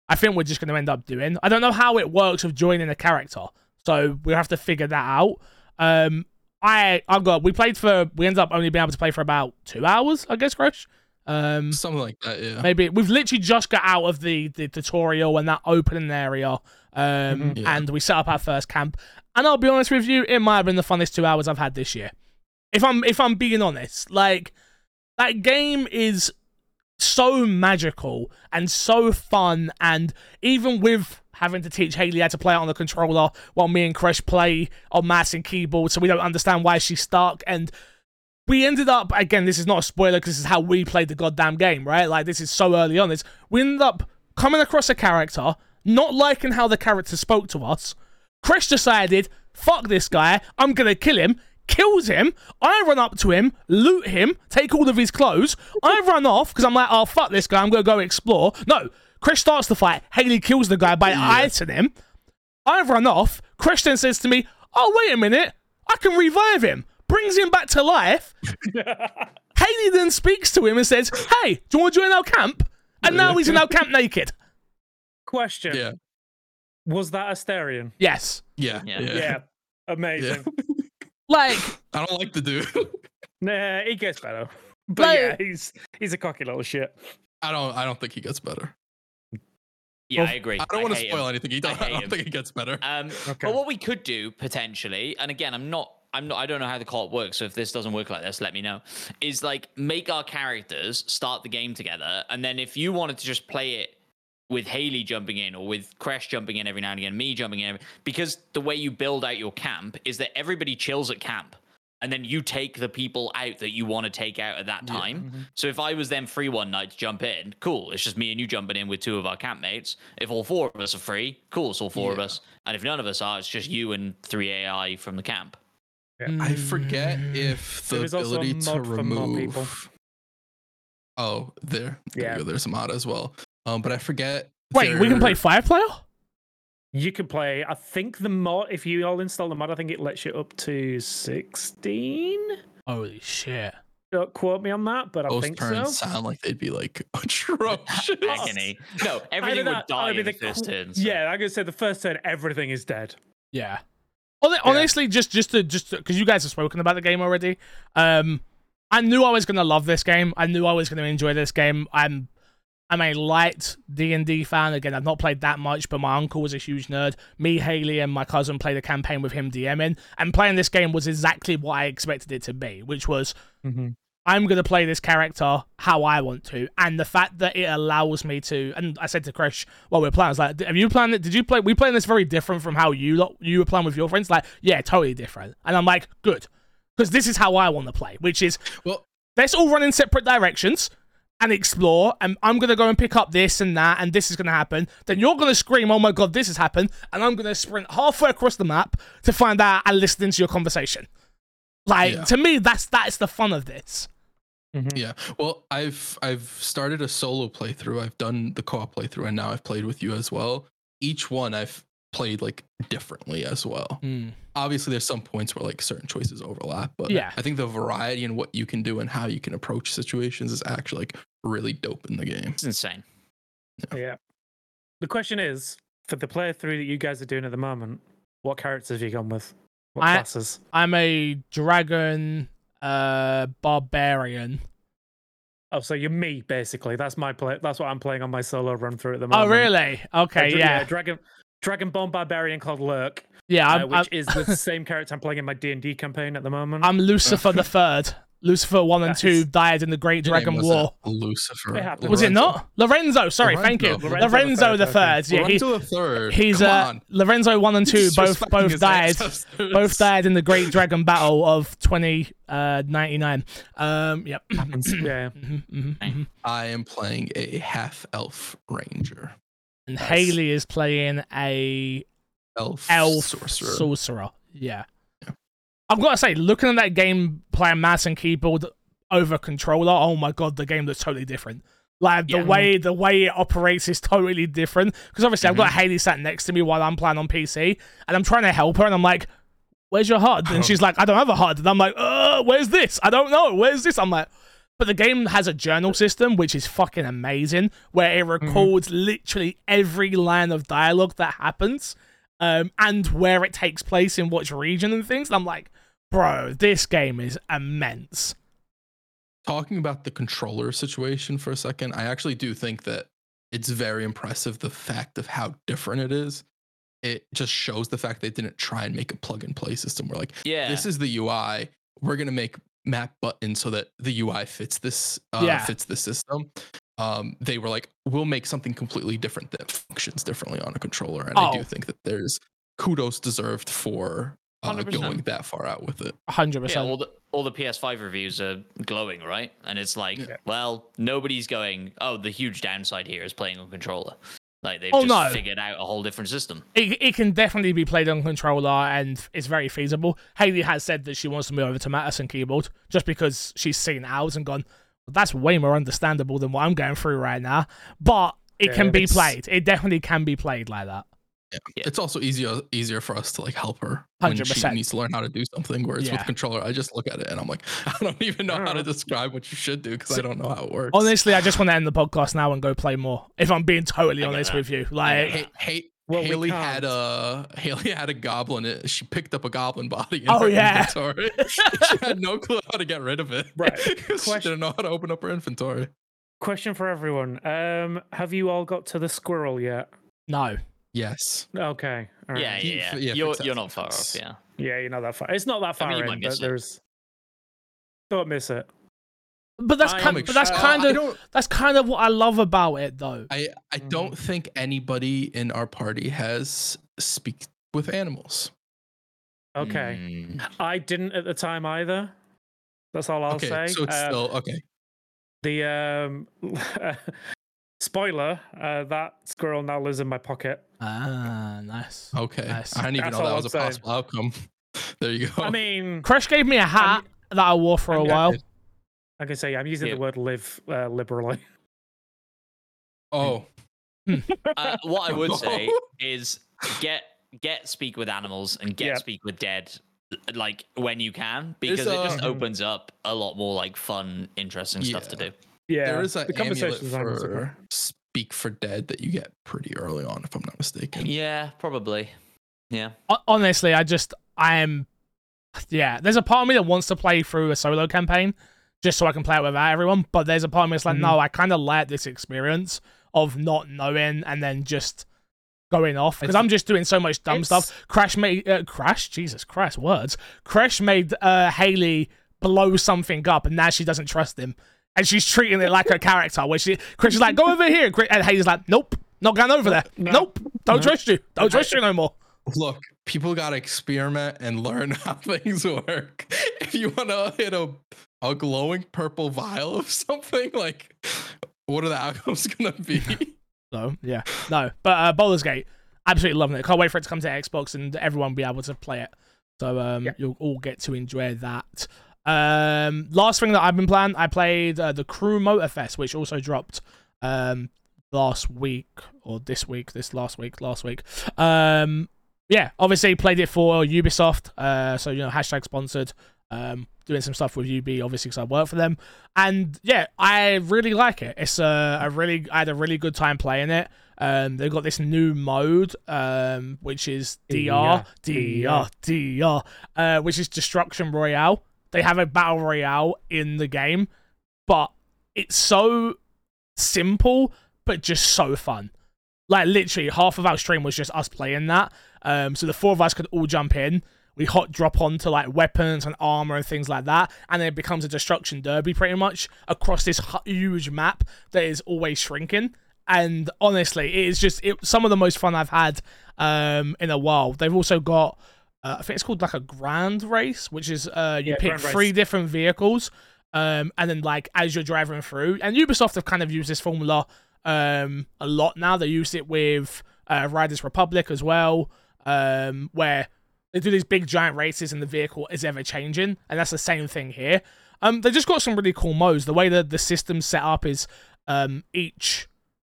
I think we're just going to end up doing. I don't know how it works with joining a character, so we'll have to figure that out. Um, I I've got we played for we ended up only being able to play for about two hours, I guess, Kresh. Um, Something like that, yeah. maybe we've literally just got out of the the tutorial and that opening area, um, Yeah. and we set up our first camp. And I'll be honest with you, it might have been the funnest two hours I've had this year. If I'm if I'm being honest, like that game is so magical and so fun, and even with having to teach Haley how to play it on the controller while me and Kresh play on mouse and keyboard, so we don't understand why she's stuck and we ended up again this is not a spoiler because this is how we played the goddamn game right? Like this is so early on. This we ended up coming across a character not liking how the character spoke to us. Kresh decided fuck this guy. I'm gonna kill him. Kills him. I run up to him loot him take all of his clothes. I run off because i'm like oh fuck this guy. I'm gonna go explore. No Kresh starts the fight. Haley kills the guy by icing him. I run off. Kresh then says to me, Oh, wait a minute. I can revive him. Brings him back to life. Haley then speaks to him and says, Hey, do you want to join our camp? And now he's in our camp naked. Question Yeah. Was that Astarion? Yes. Yeah. Yeah. Yeah. Yeah. Amazing. Like, I don't like the dude. Nah, he gets better. But Like- yeah, he's he's a cocky little shit. I don't I don't think he gets better. Yeah, Well, I agree. I don't want to hate spoil him. anything. He don't, I I, hate don't him. think he gets better. Um, Okay. But what we could do potentially, and again, I'm not, I'm not, I don't know how the co-op works. So if this doesn't work like this, let me know. Is like make our characters start the game together, and then if you wanted to just play it with Haley jumping in or with Kresh jumping in every now and again, me jumping in, because the way you build out your camp is that everybody chills at camp. And then you take the people out that you want to take out at that Yeah. time. Mm-hmm. So if I was then free one night to jump in, cool. It's just me and you jumping in with two of our campmates. If all four of us are free, cool. It's all four of us. And if none of us are, it's just you and three AI from the camp. I forget Mm. if the There is also a ability to mod for more people. remove. Oh, there. there Yeah. there's a mod as well. Um, but I forget. Wait, we can play there- five player? You can play. I think the mod, if you all install the mod, I think it lets you up to sixteen. Holy shit. Don't quote me on that, but I Those think turns so. sound like they'd be like atrocious. Agony. No, everything Either would that- die either in the the first qu- turn. so- Yeah, I'm gonna say the first turn, everything is dead. Yeah. Hon- Honestly, just just to just because you guys have spoken about the game already, um, I knew I was gonna love this game. I knew I was gonna enjoy this game. I'm I'm a light D and D fan. Again, I've not played that much, but my uncle was a huge nerd. Me, Haley, and my cousin played a campaign with him DMing, and playing this game was exactly what I expected it to be, which was Mm-hmm. I'm going to play this character how I want to. And the fact that it allows me to, and I said to Kresh while we were playing, I was like, have you planned it? Did you play? We playing this very different from how you lot, you were playing with your friends? Like, yeah, totally different. And I'm like, good. Because this is how I want to play, which is Well, let's all run in separate directions and explore. And I'm going to go and pick up this and that, and this is going to happen. Then you're going to scream, oh my God, this has happened. And I'm going to sprint halfway across the map to find out and listen into your conversation. Like, Yeah. to me, that's that's the fun of this. Yeah. Well, I've I've started a solo playthrough. I've done the co-op playthrough, and now I've played with you as well. Each one I've played like differently as well. Mm. Obviously, there's some points where like certain choices overlap, but Yeah. I think the variety in what you can do and how you can approach situations is actually like really dope in the game. It's insane. Yeah. The question is, for the playthrough that you guys are doing at the moment, what characters have you gone with? What I- classes? I'm a dragon uh barbarian. Oh, so you're me basically. That's my play. That's what I'm playing on my solo run through at the moment. Oh really? Okay, dra- yeah. Dragon, Dragonborn barbarian called Lurk, Yeah, uh, which I'm, is the same character I'm playing in my D and D campaign at the moment. I'm Lucifer the Third. Lucifer one and two died in the Great Your name Dragon was, War. uh, Lucifer. It. Was it not? Lorenzo, sorry, thank you. Lorenzo. Lorenzo, Lorenzo the the Third. Third, Yeah, he, Lorenzo the third. he's Come uh on. Lorenzo one and two both both died. ancestors. Both died in the Great Dragon Battle of 2099. Um, yep. Happens. yeah. Mhm, mhm, mhm. I am playing a half elf ranger. And Nice. Haley is playing a Elf, elf sorcerer. sorcerer. Yeah. I've got to say, looking at that game, playing mouse and keyboard over controller, oh my god, the game looks totally different. Like the Yeah. way the way it operates is totally different. Because obviously, I've Mm-hmm. got Haley sat next to me while I'm playing on PC, and I'm trying to help her, and I'm like, "Where's your HUD?" And Oh. she's like, "I don't have a HUD." And I'm like, "Uh, where's this? I don't know. Where's this?" I'm like. But the game has a journal system, which is fucking amazing, where it Mm-hmm. records literally every line of dialogue that happens um, and where it takes place in which region and things. And I'm like, bro, this game is immense. talking about the controller situation for a second, I actually do think that it's very impressive the fact of how different it is. It just shows the fact they didn't try and make a plug and play system We're like Yeah. this is the UI. We're gonna make map buttons so that the UI fits this uh, Yeah. fits the system. Um, they were like, we'll make something completely different that functions differently on a controller, and I Oh. do think that there's kudos deserved for uh, 100%. going that far out with it. 100%. Yeah, all the all the PS5 reviews are glowing, right? And it's like, Yeah. well, nobody's going. Oh, the huge downside here is playing on controller. Like they've Oh, just no. figured out a whole different system. it, it can definitely be played on controller and it's very feasible. Haley has said that she wants to move over to mouse and keyboard just because she's seen ours and gone, that's way more understandable than what I'm going through right now. But it Yeah, can be played. It definitely can be played like that. Yeah. It's also easier easier for us to like help her when she needs to learn how to do something. Whereas Yeah. with controller, I just look at it and I'm like, I don't even know how don't to know. describe what you should do because I don't know how it works. Honestly, I just want to end the podcast now and go play more. If I'm being totally honest that. with you, like, get Hey, hey, Well, we Haley had a Haley had a goblin. She picked up a goblin body. In Oh, her yeah. inventory. she had no clue how to get rid of it. Right. 'Cause she Question- didn't know how to open up her inventory. Question for everyone: um, Have you all got to the squirrel yet? No. Yes. Okay. all right. Yeah, yeah, yeah. yeah, you're you're not far off. Yeah. Yeah, you're not that far. It's not that far mean, you in, might but it. there's. Don't miss it. But that's I kind, am but that's Uh, kind I of that's kind of what I love about it though. I I Mhm. don't think anybody in our party has speak with animals. Okay. Mm. I didn't at the time either. That's all I'll okay, say. so it's Um, still okay. The um, spoiler: uh, that squirrel now lives in my pocket. Ah, nice. Okay, nice. I didn't even That's know that was I'm a saying. possible outcome. There you go. I mean, Kresh gave me a hat that I wore for a I'm- while. I can say I'm using Yeah. the word "live" uh, liberally. oh, Uh, what I would say is get get speak with animals and get Yeah. speak with dead like when you can because There's it just opens up a lot more like fun interesting stuff to do Yeah, there is an the amulet conversations on for speak for dead that you get pretty early on, if I'm not mistaken. yeah probably yeah Honestly, I just I am. Yeah, there's a part of me that wants to play through a solo campaign just so I can play it without everyone. But there's a part of me that's like, Mhm. no, I kind of like this experience of not knowing and then just going off because I'm just doing so much dumb stuff. Kresh made uh, Kresh, Jesus Christ, words. Kresh made uh, Haley blow something up, and now she doesn't trust him, and she's treating it like a character. Where she Kresh is like, go over here, Cra- and Haley's like, nope, not going over there. No. Nope, don't No. trust you. Don't trust you no more. Look, people gotta experiment and learn how things work. If you wanna hit a a glowing purple vial of something, like what are the outcomes gonna be? So yeah, no, but uh, Baldur's Gate, absolutely loving it. Can't wait for it to come to Xbox and everyone be able to play it. So um, Yeah. you'll all get to enjoy that. Um, last thing that I've been playing, I played uh, the Crew Motorfest, which also dropped um last week or this week, this last week, last week. Um, yeah, obviously played it for Ubisoft. Uh, so you know hashtag sponsored. Um, doing some stuff with UB, obviously, because I work for them. And yeah, I really like it. It's a, a really, I had a really good time playing it. Um, they've got this new mode, um, which is DR, DR, DR, uh, which is Destruction Royale. They have a battle royale in the game, but it's so simple, but just so fun. Like literally, half of our stream was just us playing that. Um, so the four of us could all jump in. We hot drop onto like weapons and armor and things like that, and then it becomes a destruction derby pretty much across this huge map that is always shrinking. And honestly, it is just it, some of the most fun I've had um, in a while. They've also got, uh, I think it's called like a grand race, which is uh, you Yeah, pick grand race. three different vehicles, um, and then like as you're driving through, and Ubisoft have kind of used this formula um, a lot now. They used it with uh, Riders Republic as well, um, where they do these big giant races and the vehicle is ever changing, and that's the same thing here. Um, they just got some really cool modes. The way that the system's set up is um, each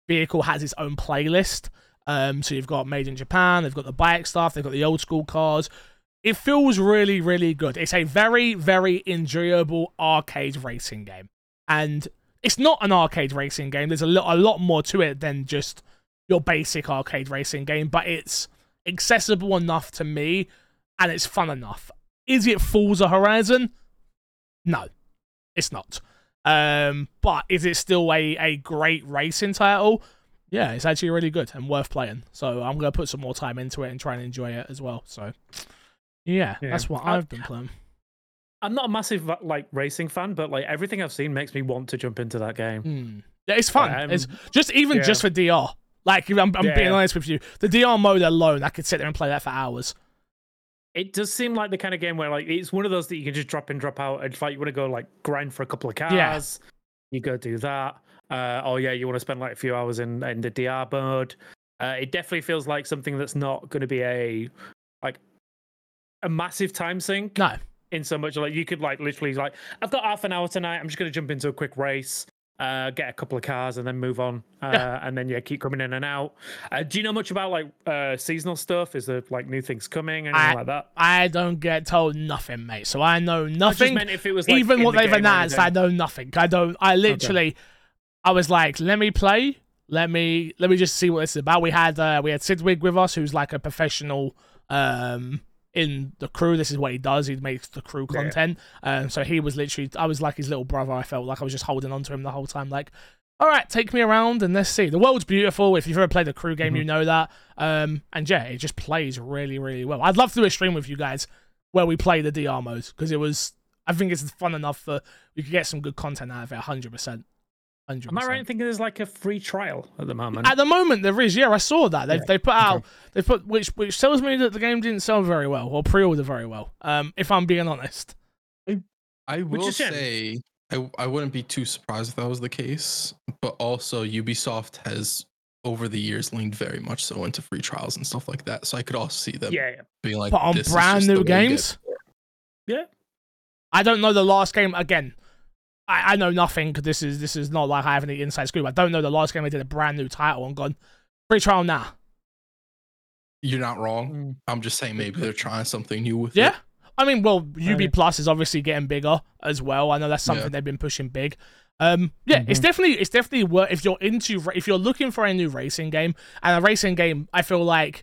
vehicle has its own playlist. Um, so you've got made in Japan, they've got the bike stuff, they've got the old school cars. It feels really, really good. It's a very, very enjoyable arcade racing game, and it's not an arcade racing game. There's a lot, a lot more to it than just your basic arcade racing game, but it's accessible enough to me, and it's fun enough. Is it Forza Horizon? No, it's not. Um, but is it still a, a great racing title? Yeah, it's actually really good and worth playing. So I'm gonna put some more time into it and try and enjoy it as well. So yeah, Yeah. that's what I- I've been playing. I'm not a massive like racing fan, but like everything I've seen makes me want to jump into that game. Hmm. Yeah, it's fun. Um, it's just even yeah. just for DR. Like I'm, I'm being honest with you, the DR mode alone, I could sit there and play that for hours. It does seem like the kind of game where like it's one of those that you can just drop in, drop out. and like you want to go like grind for a couple of cars, you go do that. Uh, oh yeah, you want to spend like a few hours in in the DR mode. Uh, it definitely feels like something that's not going to be a like a massive time sink. No, in so much like you could like literally like I've got half an hour tonight. I'm just going to jump into a quick race, uh, get a couple of cars, and then move on. Uh, Yeah. and then yeah, keep coming in and out. Uh, do you know much about like uh, seasonal stuff? Is there like new things coming, I- like that? I don't get told nothing, mate. So I know I nothing. meant if it was like, even what the they've announced, I know nothing. I don't. I literally, I was like, let me play. Let me let me just see what this is about. We had uh, we had Sidwig with us, who's like a professional um in the crew. This is what he does. He makes the crew Yeah. content. Um, so he was literally, I was like his little brother. I felt like I was just holding on to him the whole time. Like, All right, take me around and let's see. The world's beautiful. If you've ever played a crew game, you Mm-hmm. know that. Um, and yeah, it just plays really, really well. I'd love to do a stream with you guys where we play the DR modes because it was. I think it's fun enough for we could get some good content out of it. Hundred percent. Hundred Am I right in percent. thinking there's like a free trial at the moment? At the moment, there is. Yeah, I saw that they Yeah, they put out okay. they put which which tells me that the game didn't sell very well or pre-order very well. Um, if I'm being honest. I Which will is shame. say I, I wouldn't be too surprised if that was the case, but also Ubisoft has over the years leaned very much so into free trials and stuff like that. So I could also see them yeah, yeah. being like, but on "This is brand just new way to get games. Yeah. I don't know the last game again. I, I know nothing 'cause this is this is not like I have any inside scoop. I don't know the last game they did a brand new title and gone free trial now. You're not wrong. Mm. I'm just saying maybe they're trying something new with Yeah. it. I mean, well, UB yeah. Plus is obviously getting bigger as well. I know that's something Yeah. they've been pushing big. Um, yeah, it's Mhm. definitely it's definitely worth if you're into if you're looking for a new racing game and a racing game. I feel like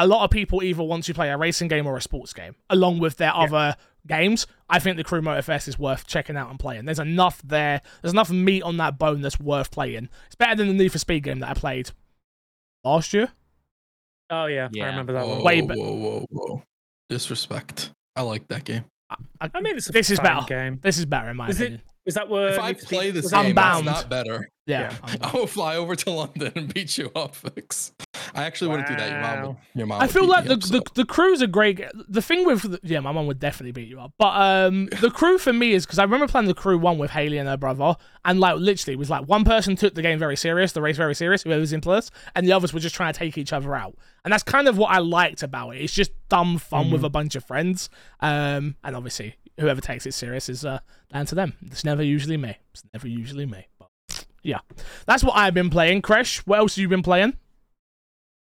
a lot of people either want to play a racing game or a sports game along with their other games. I think the Crew Motorfest is worth checking out and playing. There's enough there. There's enough meat on that bone that's worth playing. It's better than the Need for Speed game that I played last year. Oh yeah, Yeah. I remember that Whoa, one. Way whoa, be- whoa, whoa, whoa. Disrespect. I like that game. I, I mean, it's a This is better. game. this is better in my Is it- opinion. Is that where if I play this was game, that- Unbound. that's not better. Yeah. Yeah. I will fly over to London and beat you up, Fix. I actually wouldn't do that. Your mom would. Your mom I feel like the, up, the so. the crew's a great. The thing with the, yeah, my mom would definitely beat you up. But um, the crew for me is because I remember playing the crew one with Haley and her brother, and like literally it was like one person took the game very serious, the race very serious, whoever was in plus, and the others were just trying to take each other out. And that's kind of what I liked about it. It's just dumb fun with a bunch of friends. Um, and obviously whoever takes it serious is uh down to them. It's never usually me. It's never usually me. But yeah, that's what I've been playing. Kresh, what else have you been playing?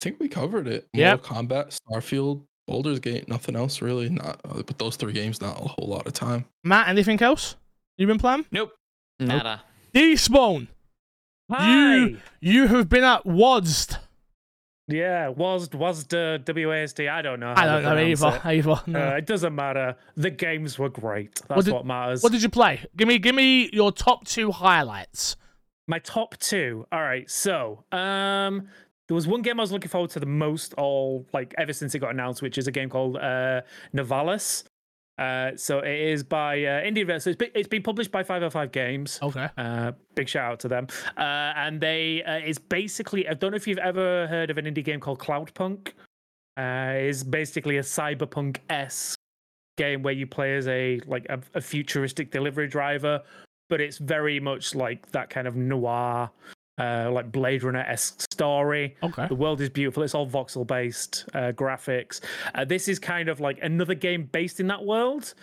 I think we covered it. Yep. Mortal Kombat, Starfield, Baldur's Gate, nothing else really. Not uh, but those three games, not a whole lot of time. Matt, anything else you've been playing? Nope. Nada. Despawn, Hi. you you have been at WASD. Yeah, was was the WASD? I don't know. I don't know either. it. Either. No. Uh, it doesn't matter. The games were great. That's did- what matters. what did you play? Give me, give me your top two highlights. My top two. All right. So, um, there was one game I was looking forward to the most, all like ever since it got announced, which is a game called uh, Nivalis. Uh, so it is by uh, Indie. So it's been, it's been published by 505 Games. Okay. Uh, big shout out to them. Uh, and they uh, it's basically I don't know if you've ever heard of an indie game called Cloudpunk. Uh, it's basically a cyberpunk esque game where you play as a like a, a futuristic delivery driver, but it's very much like that kind of noir, uh, like Blade Runner esque story. Okay. The world is beautiful. It's all voxel based uh, graphics. Uh, this is kind of like another game based in that world,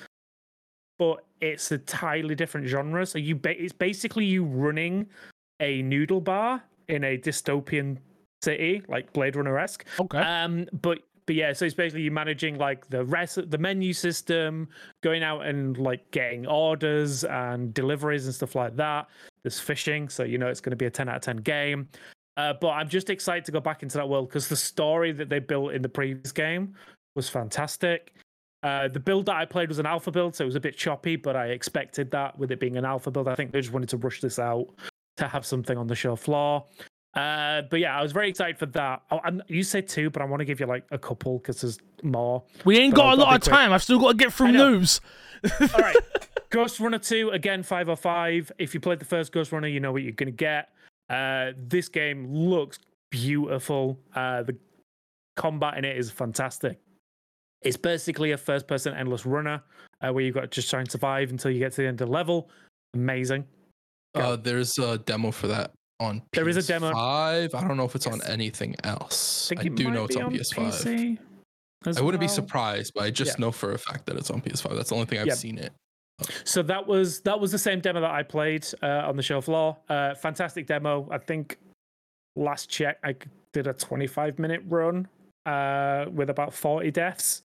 but it's a entirely different genre. So you, ba- it's basically you running a noodle bar in a dystopian city, like Blade Runner esque. Okay. Um, but but yeah, so it's basically managing like the rest, the menu system, going out and like getting orders and deliveries and stuff like that. There's fishing, so you know it's going to be a 10 out of 10 game. Uh, but I'm just excited to go back into that world because the story that they built in the previous game was fantastic. Uh, the build that I played was an alpha build, so it was a bit choppy, but I expected that with it being an alpha build. I think they just wanted to rush this out to have something on the show floor. Uh, but yeah, I was very excited for that. Oh, and you said two, but I want to give you like a couple because there's more. we ain't but got a lot of quick. time. I've still got to get through I news. All right, Ghostrunner two again, five or five. If you played the first Ghostrunner, you know what you're gonna get. Uh, this game looks beautiful. Uh, the combat in it is fantastic. It's basically a first-person endless runner uh, where you've got to just try and survive until you get to the end of the level. Amazing. Uh, there's a demo for that on. There is a demo. Five. I don't know if it's on anything else. think I, do know it's be on, PS5. I wouldn't be surprised, but I just Yeah. know for a fact that it's on PS5. That's the only thing I've Yeah. seen it. So that was that was the same demo that I played uh, on the show floor. Uh, fantastic demo. I think last check I did a 25 minute run uh, with about 40 deaths.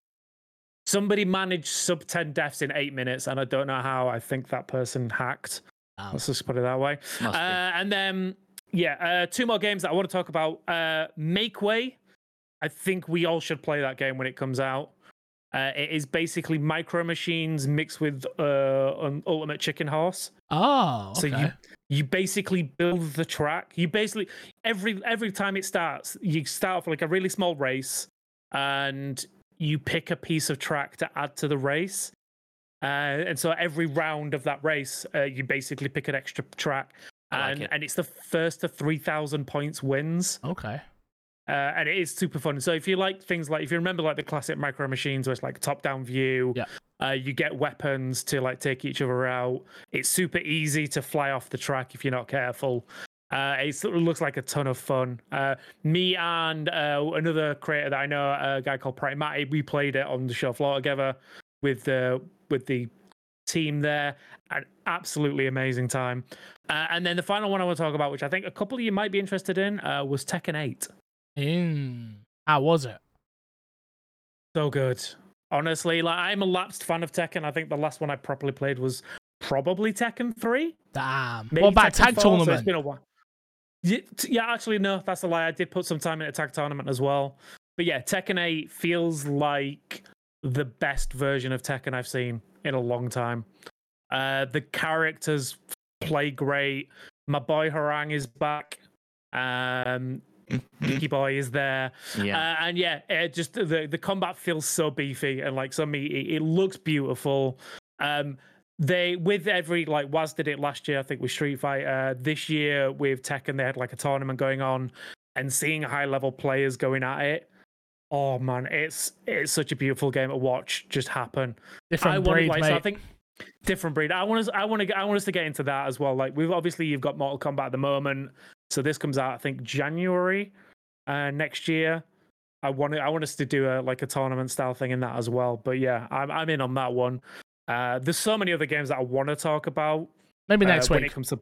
Somebody managed sub 10 deaths in eight minutes, and I don't know how. I think that person hacked. Um, Let's just put it that way. Uh, and then, yeah, uh, two more games that I want to talk about. Uh, Make Way. I think we all should play that game when it comes out. Uh, it is basically micro machines mixed with uh, an ultimate chicken horse. Oh, okay. So you you basically build the track. You basically every every time it starts, you start off like a really small race, and you pick a piece of track to add to the race. Uh, and so every round of that race, uh, you basically pick an extra track, I like and it. and it's the first to three thousand points wins. okay. Uh, and it is super fun. So if you like things like if you remember like the classic micro machines where it's like top down view, Yeah. uh, you get weapons to like take each other out. It's super easy to fly off the track if you're not careful. Uh, it sort of looks like a ton of fun. Uh, me and uh, another creator that I know, a guy called Primati, we played it on the show floor together with the with the team there. An absolutely amazing time. Uh, and then the final one I want to talk about, which I think a couple of you might be interested in, uh, was Tekken 8. In how was it? So good. Honestly, like I'm a lapsed fan of Tekken. I think the last one I properly played was probably Tekken 3. Damn. Maybe what about Tekken tag 4, so tournament? it's been a while. Yeah, yeah, actually, no, that's a lie. I did put some time in a tag tournament as well. But yeah, Tekken 8 feels like the best version of Tekken I've seen in a long time. Uh, the characters play great. My boy Hwoarang is back. Um, Mickey Boy is there. Yeah. Uh, and yeah, it just the the combat feels so beefy and like so meaty. It looks beautiful. Um, they with every like Waz did it last year, I think with Street Fighter. This year with Tekken, they had like a tournament going on, and seeing high level players going at it. Oh man, it's it's such a beautiful game to watch just happen. Different I wanted, breed, like, so I think different breed. I want us. I want to. I want us to get into that as well. Like we've obviously you've got Mortal Kombat at the moment, so this comes out I think January uh, next year. I want I want us to do a like a tournament style thing in that as well. But yeah, I'm I'm in on that one. Uh, there's so many other games that I want to talk about. maybe uh, next when week. it comes to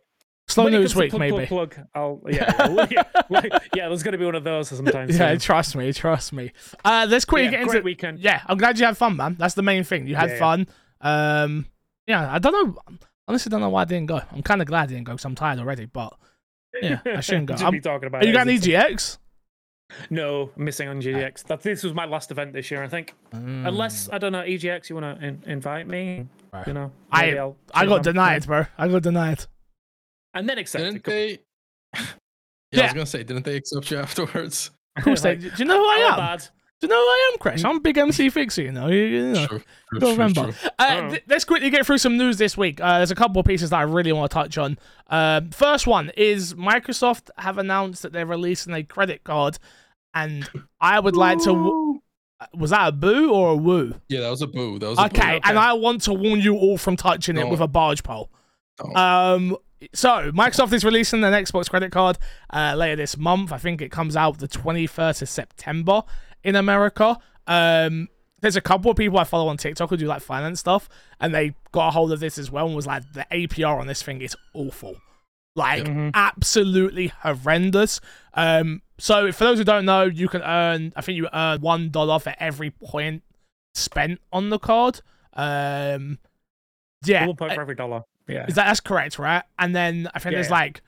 Slow when news week, plug, maybe. Plug, plug, I'll yeah yeah, yeah, like, yeah there's gonna be one of those sometime. Yeah, soon. trust me, trust me. Uh, let's quickly Yeah, get into great weekend. Yeah, I'm glad you had fun, man. That's the main thing. You had Yeah, yeah. fun. Um, yeah, I don't know. Honestly, don't know why I didn't go. I'm kind of glad I didn't go because I'm tired already. But yeah, I shouldn't go. I'm- be talking about Are you got any GX? No, missing on GDX. That this was my last event this year, I think. Unless I don't know EGX, you want to in, invite me? Right. You know, I- I got denied, bro. I got denied. And then accepted. Didn't Come- they? Yeah, I was gonna say, didn't they accept you afterwards? Of course, they, Like, do you know who I "Oh, am? bad." Do you know who I am, Chris? I'm big MC Fixer, you know. You, you know. True, true, Don't true, remember. true. Uh, Oh. th- let's quickly get through some news this week. Uh, there's a couple of pieces that I really want to touch on. Um, first one is Microsoft have announced that they're releasing a credit card, and I would like to. W- was that a boo or a woo? Yeah, that was a boo. That was a Okay, and I want to warn you all from touching it with a barge pole. Don't. Um, so Microsoft is releasing an Xbox credit card uh, later this month. I think it comes out the 21st of September in America. Um, there's a couple of people I follow on TikTok who do like finance stuff, and they got a hold of this as well and was like, the APR on this thing is awful. Like Mhm. absolutely horrendous. Um, so for those who don't know, you can earn. I think you earn one dollar for every point spent on the card. Um, yeah, One point uh, for every dollar. Yeah. is that that's correct, right? And then I think Yeah, there's yeah. like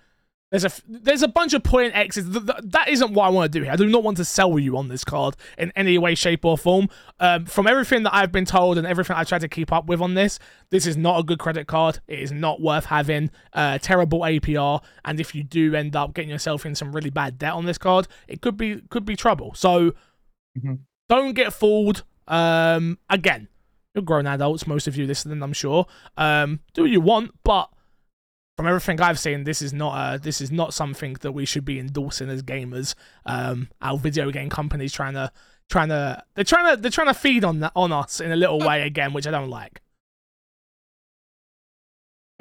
there's a there's a bunch of point X's. Th- th- that isn't what I want to do here. I do not want to sell you on this card in any way, shape, or form. Um, from everything that I've been told and everything I tried to keep up with on this, this is not a good credit card. It is not worth having. Uh, terrible APR, and if you do end up getting yourself in some really bad debt on this card, it could be could be trouble. So Mhm. don't get fooled. Um, again, you're grown adults, most of you listening, I'm sure. Um, do what you want, but from everything I've seen, this is not uh this is not something that we should be endorsing as gamers. Um, our video game companies trying to trying to they're trying to they're trying to feed on that on us in a little way again, which I don't like.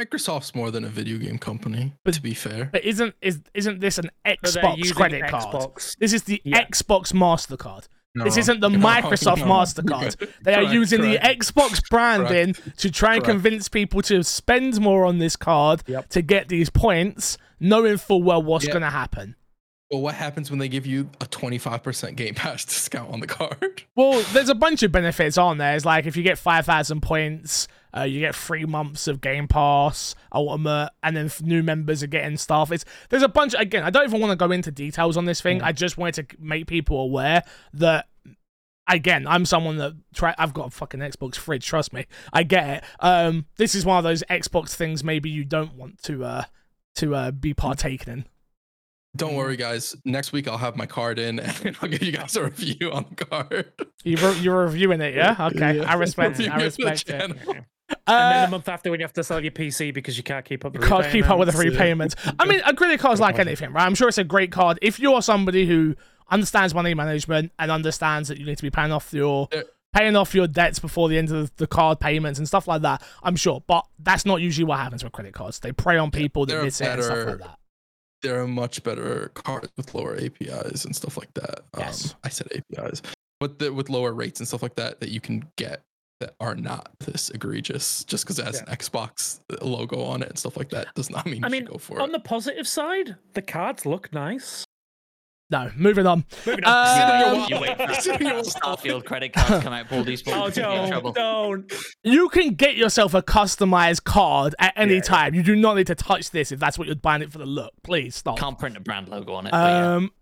Microsoft's more than a video game company, But- to be fair. But isn't is isn't this an So they're Xbox credit card? Xbox. This is the Yeah. Xbox Mastercard. This isn't the no, Microsoft no. Mastercard. They are Correct, using the. Xbox branding to try and Correct. convince people to spend more on this card Yep. to get these points, knowing full well what's Yeah. going to happen. Well, what happens when they give you a 25% Game Pass discount on the card? Well, there's a bunch of benefits on there. It's like if you get 5,000 points, uh, you get three months of Game Pass, Ultimate, and then new members are getting stuff. It's There's a bunch, again, I don't even want to go into details on this thing. I just wanted to make people aware that again, I'm someone that try. I've got a fucking Xbox fridge. Trust me, I get it. Um, this is one of those Xbox things maybe you don't want to uh to uh be partaking in. Don't worry, guys. Next week I'll have my card in, and I'll give you guys a review on the card. You re- you're reviewing it, yeah? Okay, Yeah. I respect it. I Reviewing it for the respect it. Channel. and then Uh, a month after, when you have to sell your PC because you can't keep up. The can't keep up with the repayments. repayments. I mean, a credit card's like anything, right? I'm sure it's a great card if you're somebody who understands money management and understands that you need to be paying off your paying off your debts before the end of the card payments and stuff like that. I'm sure, but that's not usually what happens with credit cards. They prey on people that they're miss it and stuff better- like that. There are much better cards with lower APIs and stuff like that. Um, Yes. I said APIs, but the, with lower rates and stuff like that that you can get that are not this egregious just because it has an Xbox logo on it and stuff like that does not mean I you mean, should go for on it. On the positive side, the cards look nice. No, moving on. Moving Um, on. You wait for Sitting here with- Starfield credit cards come out, Paul. These oh, people in trouble. don't, don't. You can get yourself a customized card at any Yeah. time. You do not need to touch this if that's what you're buying it for the look. Please stop. Can't print a brand logo on it. but yeah. Um,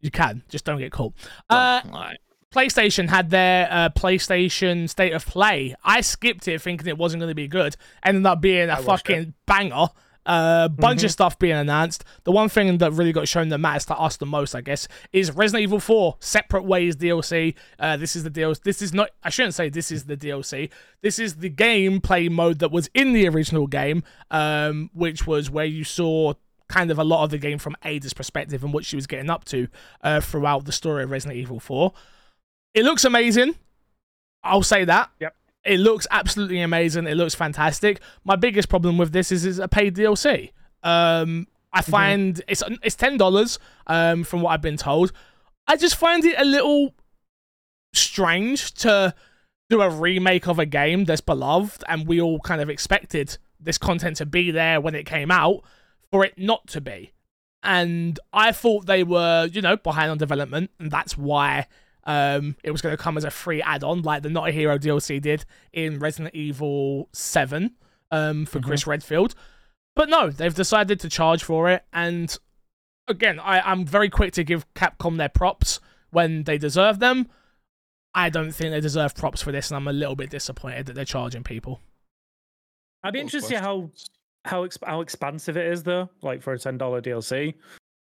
you can just don't get caught. Uh, Well, alright. PlayStation had their uh, PlayStation State of Play. I skipped it thinking it wasn't going to be good. Ended up being a I fucking banger. A bunch of stuff being announced. The one thing that really got shown that matters to us the most, I guess, is Resident Evil 4 Separate Ways DLC. Uh, this is the DLC. This is not. I shouldn't say this is the DLC. This is the gameplay mode that was in the original game, um, which was where you saw kind of a lot of the game from Ada's perspective and what she was getting up to uh, throughout the story of Resident Evil 4. It looks amazing. I'll say that. Yep. It looks absolutely amazing. It looks fantastic. My biggest problem with this is it's a paid DLC. Um, I find it's it's ten dollars. Um, from what I've been told, I just find it a little strange to do a remake of a game that's beloved, and we all kind of expected this content to be there when it came out, for it not to be. And I thought they were, you know, behind on development, and that's why um, it was going to come as a free add-on, like the Not a Hero DLC did in Resident Evil Seven um, for Chris Redfield. But no, they've decided to charge for it, and again, I, I'm very quick to give Capcom their props when they deserve them. I don't think they deserve props for this, and I'm a little bit disappointed that they're charging people. I'd be interested to see how how exp- how expansive it is though, like for a ten dollar DLC.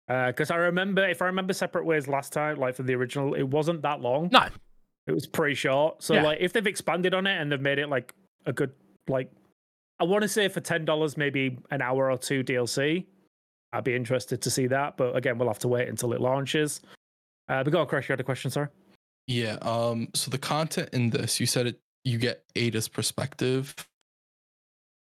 Because I remember, if I remember, Separate Ways last time, like for the original, it wasn't that long. No, It was pretty short. So Yeah. like, if they've expanded on it and they've made it like a good, like, I want to say for ten dollars, maybe an hour or two DLC. I'd be interested to see that, but again, we'll have to wait until it launches. Uh, but go on, Chris. You had a question, sorry. Yeah. Um. So the content in this, you said it. You get Ada's perspective.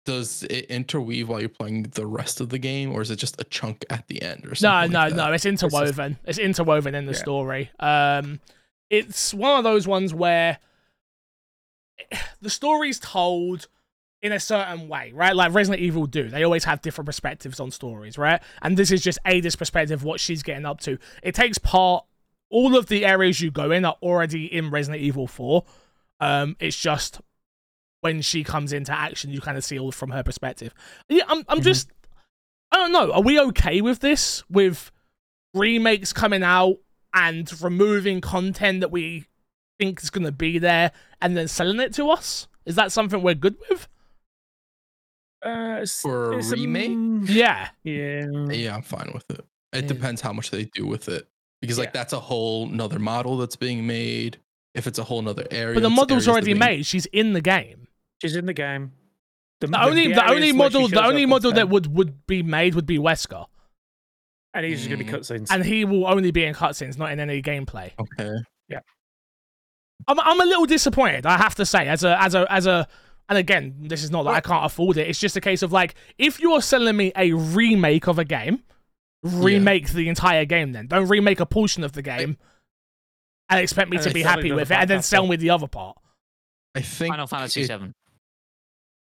Does it interweave while you're playing the rest of the game, or is it just a chunk at the end, or no, something? no, like that? no. It's interwoven. It's interwoven in the Yeah. story. Um, it's one of those ones where the story's told in a certain way, right? Like Resident Evil do. They always have different perspectives on stories, right? And this is just Ada's perspective, what she's getting up to. It takes part. All of the areas you go in are already in Resident Evil 4. Um, it's just when she comes into action, you kind of see all from her perspective. Yeah, I'm, I'm Mhm. just, I don't know. Are we okay with this? With remakes coming out and removing content that we think is going to be there and then selling it to us? Is that something we're good with? Uh, it's- For a remake? um, Yeah. yeah. Yeah, I'm fine with it. It Yeah. depends how much they do with it, because like Yeah. that's a whole nother model that's being made. If it's a whole nother area, But the that's model's already being- made. She's in the game. She's in the game. The only the, only areas where she model the only model that would would be made would be Wesker, and he's just gonna be Mm. cutscenes. and he will only be in cutscenes, not in any gameplay. Okay. Yeah. I'm I'm a little disappointed. I have to say, as a as a as a, and again, this is not that I can't afford it. It's just a case of like, if you're selling me a remake of a game, remake the entire game. Then don't remake a portion of the game, and expect me And to be happy with it, and then sell me the other part. I think Final Fantasy it- Seven.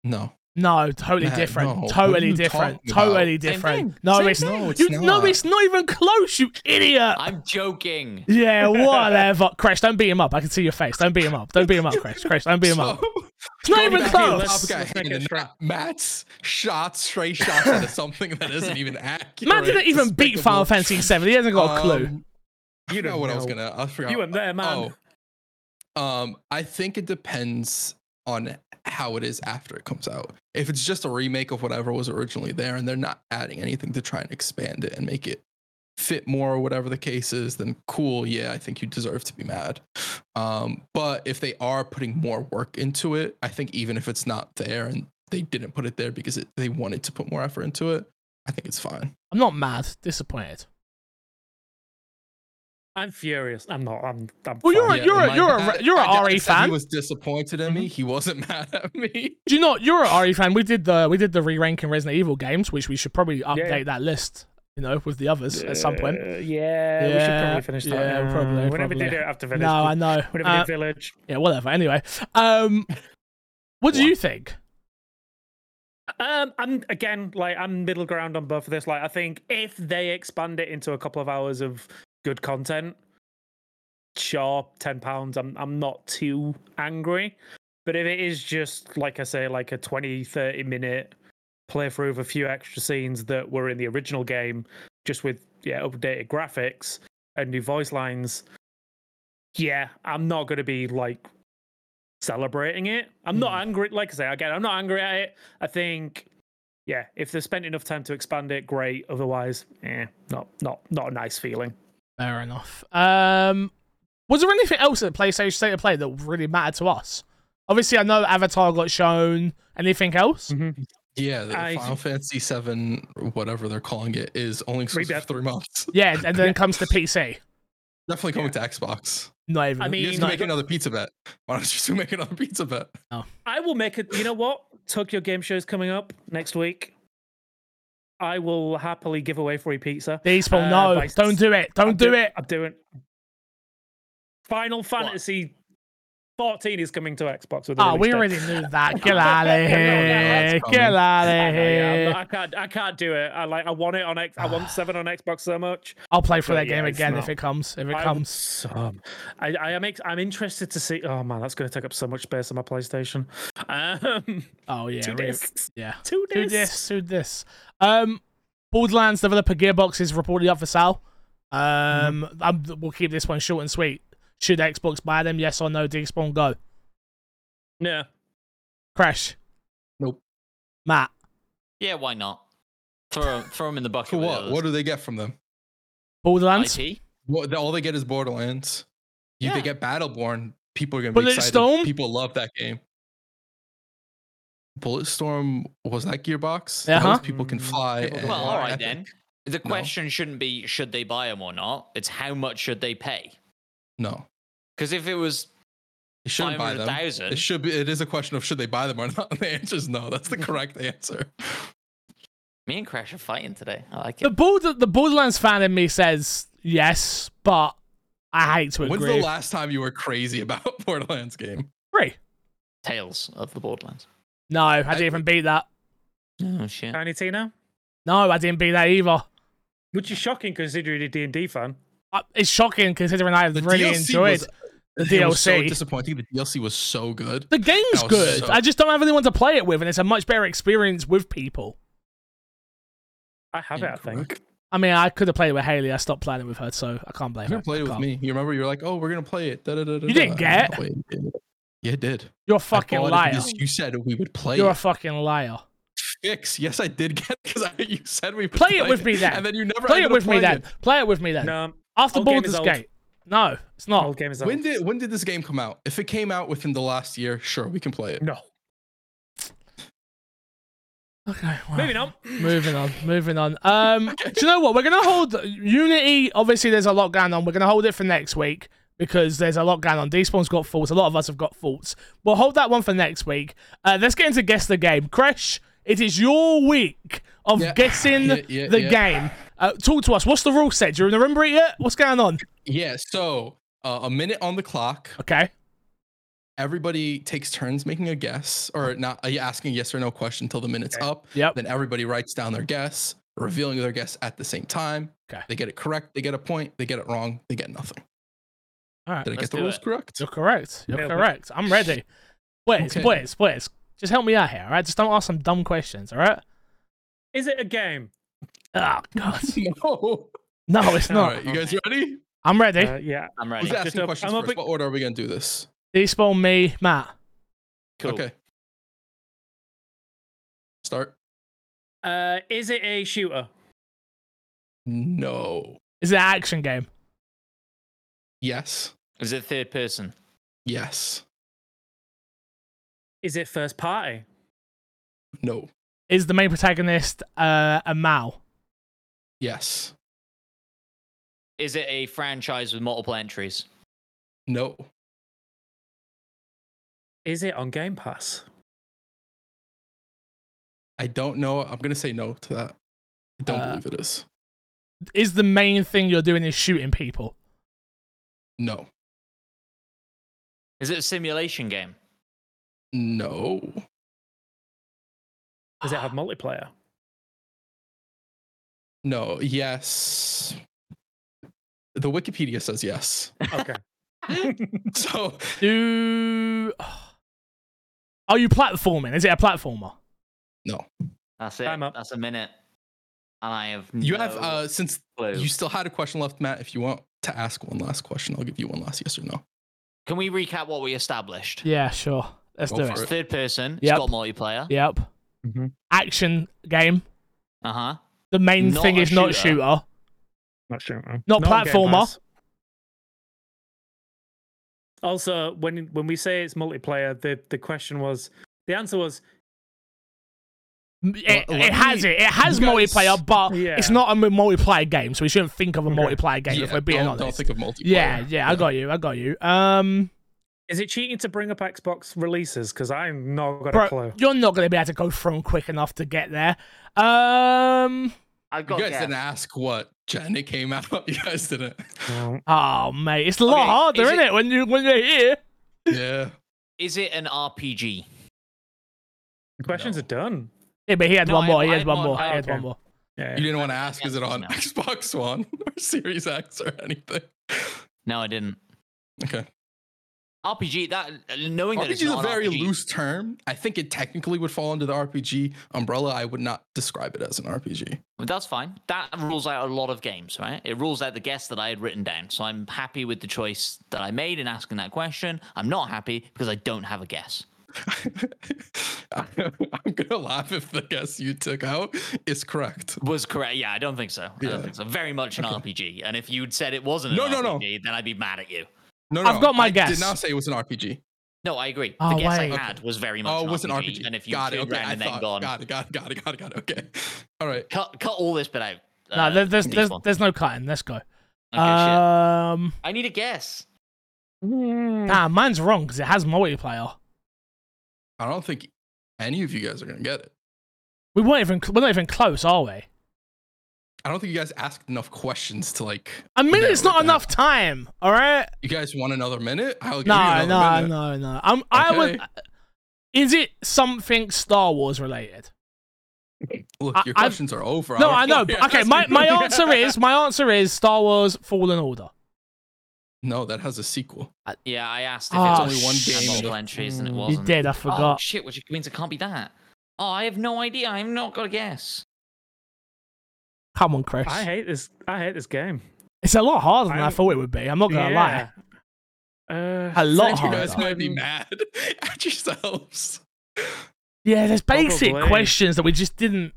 No. No, totally Nah, different. no. Totally different. talking about? Totally different. No, Same it's thing. No, it's you, not. no, it's not even close. You idiot. I'm joking. Yeah, whatever. Kresh, don't beat him up. I can see your face. Don't beat him up. Don't beat him up, Kresh. Kresh, don't beat him up. It's not even Going back to close. the Let's- top guy let's make and it then straight. Matt- Matt's shots, stray shots into something that isn't even accurate. Man didn't even beat. Final Fantasy VII. He hasn't got a clue. Um, You forgot don't what I was gonna. I forgot. You weren't there, man. Oh, Um, I think it depends on how it is after it comes out. If it's just a remake of whatever was originally there and they're not adding anything to try and expand it and make it fit more or whatever the case is, then cool. Yeah, I think you deserve to be mad. Um, but if they are putting more work into it, I think even if it's not there and they didn't put it there because it, they wanted to put more effort into it, I think it's fine. I'm not mad, disappointed. I'm furious. I'm not. I'm. I'm Well, you're a- fine. you're a- you're a dad- you're a my dad RE said fan. He was disappointed in me. He wasn't mad at me. Do you know you're a RE fan? We did the we did the re-ranking Resident Evil games, which we should probably update that list. You know, with the others at some point. Yeah, yeah, we should probably finish that. yeah, now. probably, We never did it after Village. No, I know. we never Uh, did Village. yeah, whatever. Anyway, um, what do What? you think? Um, I'm again like I'm middle ground on both of this. Like I think if they expand it into a couple of hours of good content, sure, ten pounds. I'm I'm not too angry. But if it is just like I say, like a 20, 30 minute playthrough of a few extra scenes that were in the original game, just with yeah updated graphics and new voice lines, yeah, I'm not gonna be like celebrating it. I'm not angry. Like I say, again, I'm not angry at it. I think, yeah, if they spent enough time to expand it, great. Otherwise, eh, not not not a nice feeling. Fair enough. Um, was there anything else at PlayStation State of Play that really mattered to us? Obviously, I know Avatar got shown. Anything else? Yeah, the I- Final Fantasy Seven, whatever they're calling it, is only exclusive Rebirth. for three months. Yeah, and then comes to PC. Definitely coming to Xbox. Not even. I mean, You guys not can make even- another pizza bet. Why don't you two make another pizza bet? I will make it. You know what? Tokyo Game Show is coming up next week. I will happily give away free pizza. Despawn, Uh, no, by- don't do it. Don't I'm do doing- it. I'm doing. Final Fantasy 14 is coming to Xbox with. Oh, we date. already knew that. Get out of here. Get out I, of know, yeah, I'm here. I can't. I can't do it. I like. I want it on X. I want seven on Xbox so much. I'll play for But that yeah, game again not- if it comes. If it I comes. so- I, I am. Ex- I'm interested to see. Oh man, that's going to take up so much space on my PlayStation. Um, Oh yeah. two discs. Yeah. Two discs. this. Do this. Um, Borderlands developer Gearbox is reportedly up for sale. Um, I'm, we'll keep this one short and sweet. Should Xbox buy them? Yes or no? Despawn, go. No. Kresh. Nope. Matt. Yeah, why not? Throw throw them in the bucket. For what? What do they get from them? Borderlands. IT? What? All they get is Borderlands. You Yeah. they get Battleborn. People are gonna be excited. Bulletstorm? People love that game. Bulletstorm was that Gearbox? That Uh-huh. people can Mm, fly. people can and Well, all right Epic. then. The question shouldn't be should they buy them or not. It's how much should they pay? No, Because if it was you shouldn't buy them. 500,000. It should be. It is a question of should they buy them or not. And the answer is no. That's the correct answer. me and Kresh are fighting today. I like it. The it. Border, the Borderlands fan in me says yes, but I hate to agree. When's the last time you were crazy about a Borderlands game? Three. Tales of the Borderlands. No, I didn't even beat that. Oh shit. Tiny Tina. No, I didn't beat that either. Which is shocking considering you're a D&D fan. Uh, It's shocking considering I've The really DLC enjoyed was, the it was so disappointing. The DLC was so good. The game's good. so- I just don't have anyone to play it with, and it's a much better experience with people. I have it, I think. I mean, I could have played it with Haley. I stopped playing it with her, so I can't blame You her. never played it with me. You remember? You were like, "Oh, we're gonna play it." Da-da-da-da-da. You didn't get? No, you. Yeah, I did. You're a I fucking liar. because You said we would play You're a fucking liar. Fix. Yes, I did get because you said we would Play it with me then. and then you never Play it with me playing then. Play it with me then. No, After old game is Baldur's old. Gate. No, it's not. old game is it. When old. did when did this game come out? If it came out within the last year, sure, we can play it. No, Okay, well, maybe not. Moving on, moving on. Um, do you know what? We're gonna hold Unity. Obviously, there's a lot going on. We're gonna hold it for next week because there's a lot going on. Despawn's got faults. A lot of us have got faults. We'll hold that one for next week. Uh, let's get into guess the game. Kresh, it is your week of Yeah. guessing Yeah, yeah, the yeah. game. Uh, talk to us. What's the rule set? Do you remember it yet? What's going on? Yeah. So uh, a minute on the clock. Okay. Everybody takes turns making a guess, or not uh, asking a yes or no question until the minute's Okay. up. Yep. Then everybody writes down their guess, revealing their guess at the same time. Okay. They get it correct, they get a point. They get it wrong, they get nothing. All right. Did I get the rules it. correct? You're correct. You're Nailed it. correct. I'm ready. Wait, Okay. wait, boys. Just help me out here, all right? Just don't ask some dumb questions, all right? Is it a game? Oh, God. no. No, it's not. right, you guys ready? I'm ready. Uh, yeah. I'm ready. Just asking questions I'm first? up- What order are we gonna do this? Despawn me, Matt. Cool. Okay. Start. Uh, is it a shooter? No. Is it an action game? Yes. Is it third person? Yes. Is it first party? No. Is the main protagonist uh, a Mao? Yes. Is it a franchise with multiple entries? No. Is it on Game Pass? I don't know. I'm gonna say no to that. I don't Uh, believe it is. Is the main thing you're doing is shooting people? No. Is it a simulation game? No. Does it have multiplayer? No. Yes. The Wikipedia says yes. Okay. So Do are you platforming? Is it a platformer? no. That's it. Time up. That's a minute. And I have You no have uh since clue. you still had a question left, Matt. If you want to ask one last question, I'll give you one last yes or no. Can we recap what we established? Yeah, sure. Let's Go do it. it. It's third person. Yep. It's got multiplayer. Yep. Mhm. Action game. Uh huh. The main Not thing a is not shooter. shooter. Not sure. man. Not platformer. Also, when when we say it's multiplayer, the the question was the answer was It, it has it. It has you guys- multiplayer, but Yeah. it's not a m- multiplayer game, so we shouldn't think of a Okay. multiplayer game if we're being don't, honest. don't think of multiplayer. yeah, yeah, I got you. I got you. Um, Is it cheating to bring up Xbox releases? Because I'm not got a bro, clue. you're not going to be able to go through 'em quick enough to get there. Um, I've You guys guess. didn't ask what gen it came out. You guys didn't. No. oh mate, it's a lot Okay, harder, is isn't it- it, when you when you're here? Yeah. Is it an RPG? The questions No. are done. Yeah, but he had No, one I- more. He I had had one one- more. I- He had okay. one more. Yeah. You didn't want to ask, is it on No. Xbox One or Series X or anything? No, I didn't. Okay. RPG. That knowing that RPG it's is a very RPG, loose term. I think it technically would fall under the RPG umbrella. I would not describe it as an RPG. Well, That's fine. That rules out a lot of games, right? It rules out the guess that I had written down. So I'm happy with the choice that I made in asking that question. I'm not happy because I don't have a guess. I'm gonna laugh if the guess you took out is correct. Was correct? Yeah, I don't think so. I Yeah. don't think so. Very much an RPG. And if you'd said it wasn't an No, no, no. RPG, then I'd be mad at you. No, no, I've got my I guess. Did not say it was an RPG. No, I agree. Oh, the guess wait. I had was very much Oh, an it was an RPG. RPG. And if you got it. Okay, around I and then thought. gone, Got it. Got it. Got it. Got it. Got it. Okay. All right. cut cut all this bit out. No, uh, there- there's from there's there's no cutting. Let's go. Okay, shit. Um, I need a guess. nah, mine's wrong because it has multiplayer. I don't think any of you guys are gonna get it. We weren't even we're not even close, are we? I don't think you guys asked enough questions to like. A minute's narrow it not down. enough time. All right. You guys want another minute? I'll give No, you another no, minute. no, no. Um, I would. Okay. Is it something Star Wars related? Look, I- your I've- questions are over. No, don't I know. know but- Okay, my, my answer is my answer is Star Wars Fallen Order. No, that has a sequel. Yeah, I asked if Oh, it's only one had game multiple entries and it Mm. You wasn't. You did. I Oh forgot. shit! Which means it can't be that. Oh, I have no idea. I'm not gonna guess. Come on, Chris. I hate this. I hate this game. It's a lot harder than I I'm- thought it would be. I'm not gonna lie. Uh, A lot harder. You guys might be mad at yourselves. Yeah, there's basic Probably. questions that we just didn't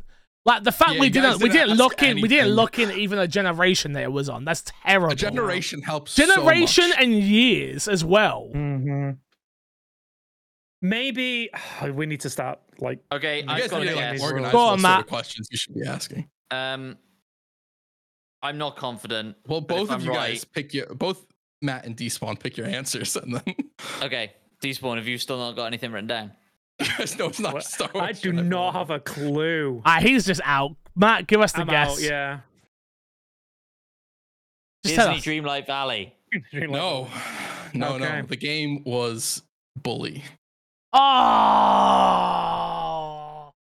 like. The fact Yeah, we you guys didn't we didn't didn't look in we didn't anything. look in even a generation that it was on. That's terrible. A generation helps. generation so much. and years as well. hmm Maybe we need to start like. Okay, You I've guys got need to like guess. Go organize Go what on, sort Matt. of questions you should be asking. Um, I'm not confident. Well, both of I'm you right- guys pick your both Matt and Despawn pick your answers, and then Okay, Despawn, have you still not got anything written down? you guys it's not What? Star I do Jedi not have a clue. Ah, he's just out. Matt, give us the I'm guess. out. Yeah. Just Disney us. Dreamlight Valley. No, no, Okay. no. The game was Bully. Oh.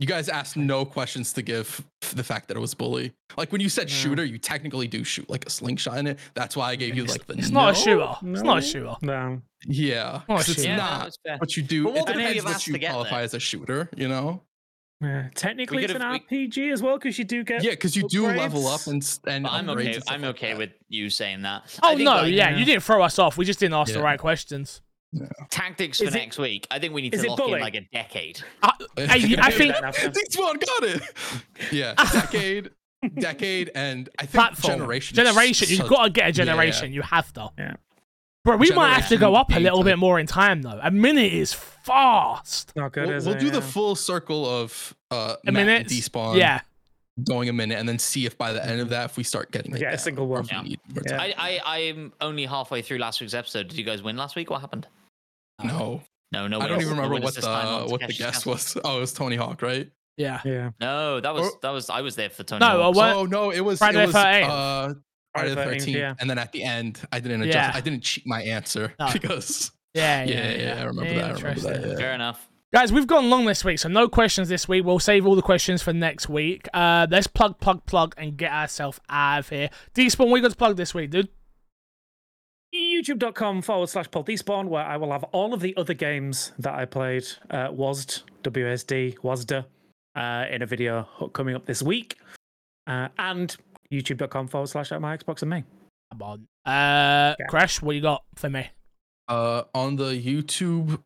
You guys asked no questions to give the fact that it was Bully. Like when you said Yeah. shooter, you technically do shoot like a slingshot in it. That's why I gave you like the. It's not a no. shooter. It's not a shooter. No. Yeah, Oh, 'cause it's. Yeah, not. that's. But you do. But what it would depends what you to qualify there? as a shooter. You know. Yeah. Technically, it's an could've- RPG as well because you do get. Yeah, because you do level up and and. I'm okay. and I'm okay that. with you saying that. Oh I think, no, like, yeah, yeah. you didn't throw us off. We just didn't ask the right questions. Tactics for Is it- next week. I think we need to it lock in like a decade. I, I, I think This one got it. Yeah, decade, decade, and I think platform generation. Generation. You've So- got to get a yeah. generation. You have to. Yeah. Bro, we might have to go up a little bit more in time though. A minute is fast. Not good, We'll, is we'll it? do the full circle of uh, A minute. despawn. Yeah. going a minute, and then see if by the end of that, if we start getting it Yeah, a single or one. Yeah. Yeah. I, I I'm only halfway through last week's episode. Did you guys win last week? What happened? No, No, no. I don't winners. even remember winners what the on what the Takeshi's guess was. Oh, it was Tony Hawk, right? Yeah. Yeah. No, that was Or- that was I was there for Tony. No, Hawk. uh, what- Oh no, it was Friday it was 13th. uh, Friday the 13th, yeah. and then at the end, I didn't adjust. Yeah. I didn't cheat my answer No. because Yeah. yeah, Yeah. yeah, yeah, I remember that. I remember that. Yeah. Fair enough. Guys, we've gone long this week, so no questions this week. We'll save all the questions for next week. Uh, let's plug, plug, plug, and get ourselves out of here. Despawn, we got to plug this week, dude. youtube.com forward slash Paul Despawn, where I will have all of the other games that I played, uh, WASD, WSD, WASDA, uh, in a video ho- coming up this week. Uh, and youtube.com forward slash at my Xbox and me. Come on. Uh, Yeah. Kresh, what you got for me? Uh, on the YouTube,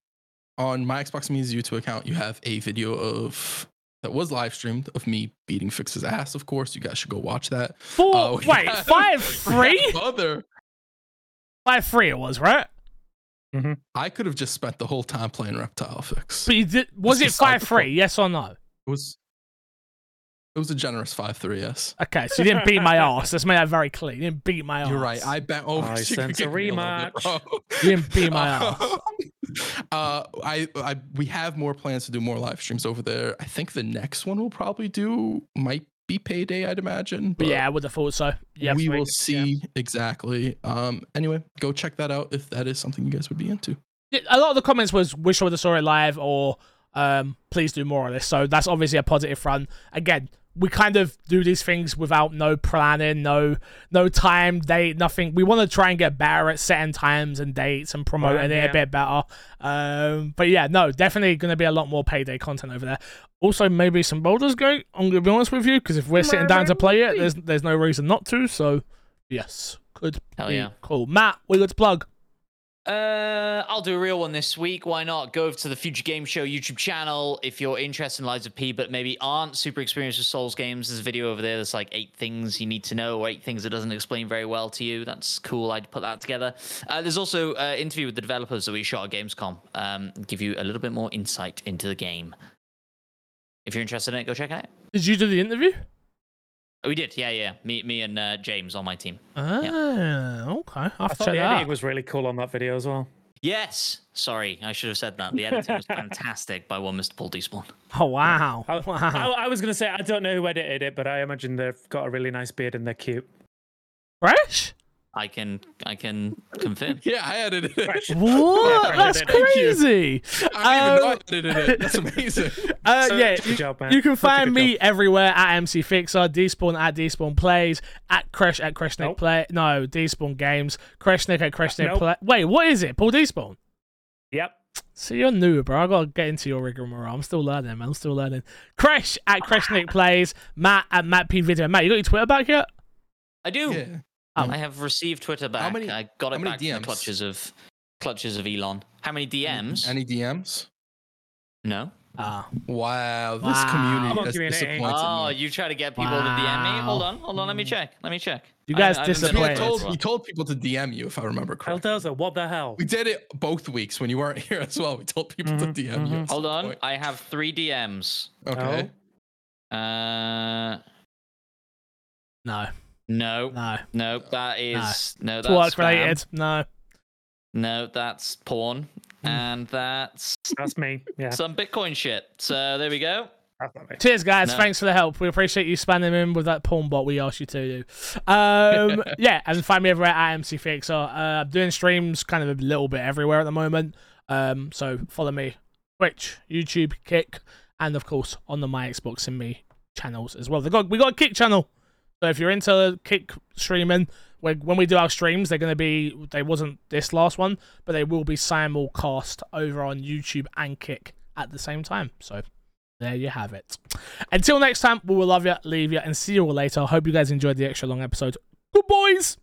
on my Xbox Me's YouTube account, you have a video of that was live streamed of me beating Fix's ass. Of course, you guys should go watch that. Four. Uh, we wait, have- five, three? Other, Five, three it was, right? Mm-hmm. I could have just spent the whole time playing Reptile Fix. But you did. Was That's it five, the three? point. Yes or no? It was, it was a generous five three. Yes. Okay, so you didn't beat my ass. Let's make that very clear. You didn't beat my ass. You're right. I bet. Oh, I sense a could give me little bit, rematch. You didn't beat my ass. uh, I, I, we have more plans to do more live streams over there. I think the next one we'll probably do might be payday, I'd imagine. But yeah, I would have thought so. Yeah. we will week, yeah. see exactly. Um, anyway, go check that out if that is something you guys would be into. A lot of the comments was wish I would have saw it live or um, please do more of this. So that's obviously a positive front. Again, we kind of do these things without no planning, no no time, date, nothing. We want to try and get better at setting times and dates and promoting Right, it a bit better. Um, but yeah, no, definitely going to be a lot more payday content over there. Also, maybe some Baldur's Gate. I'm going to be honest with you because if we're sitting down to play it, there's there's no reason not to. So yes, could Hell be yeah. cool. Matt, we got to plug. Uh, I'll do a real one this week. Why not? Go over to the Future Game Show YouTube channel if you're interested in Lies of P, but maybe aren't super experienced with Souls games. There's a video over there that's like eight things you need to know, or eight things that doesn't explain very well to you. That's cool. I'd put that together. Uh, there's also an uh, interview with the developers that we shot at Gamescom. Um, give you a little bit more insight into the game. If you're interested in it, go check it out. Did you do the interview? We did, yeah, yeah. Me, me, and uh, James on my team. Ah, okay. I'll I thought the that editing was really cool on that video as well. Yes. Sorry, I should have said that. The editing was fantastic by one Mr. Paul Despawn. Oh wow! I, wow! I, I was going to say, I don't know who edited it, but I imagine they've got a really nice beard and they're cute. Fresh? I can, I can confirm. Yeah, I edited it. What? Yeah, That's thank you. crazy. I didn't even know I Um, edited it. That's amazing. Uh, So, yeah, good you, job, man. you can find me job. everywhere at MC Fixer, Despawn at Despawn Plays, at Kresh at Kreshnik Nope. Play. No, Despawn Games, Kreshnik at Kreshnik Nope. Play. Wait, what is it? Paul Despawn. Yep. So you're new, bro. I gotta get into your rigmarole. I'm still learning, man. I'm still learning. Kresh at Kreshnik Plays, Matt at Matt P Video. Matt, you got your Twitter back yet? I do. Yeah. Um, I have received Twitter back. many- I got how it many back from the clutches of clutches of Elon. How many DMs? Any DMs? no. Ah, Wow, this Wow. Community on, has community. disappointed Oh, me. you try to get people to DM me? Hold on, hold on. Let me check. Let me check. You guys I haven't been You disappointed. Told, for a you told people to DM you, if I remember correctly. Eldoza, what the hell? We did it both weeks when you weren't here as well. We told people Mhm, to DM you. mhm. at Hold on. point. I have three DMs. Okay. Uh, no, no, no. no. That is no. It's that's work spam. related. No. No, that's porn, Hmm. and that's That's me. Yeah. some Bitcoin shit. So there we go. That's not me. Cheers, guys. No. Thanks for the help. We appreciate you spamming in with that porn bot we asked you to do. Um, yeah, and find me everywhere at MC Fixer. Uh, I'm doing streams kind of a little bit everywhere at the moment. Um, so follow me Twitch, YouTube, Kick, and of course on the My Xbox and Me channels as well. They got we got a Kick channel. So if you're into Kick streaming, when we do our streams, they're going to be they wasn't this last one, but they will be simulcast over on YouTube and Kick at the same time. So there you have it. Until next time, we will love you, leave you, and see you all later. I hope you guys enjoyed the extra long episode. Good boys.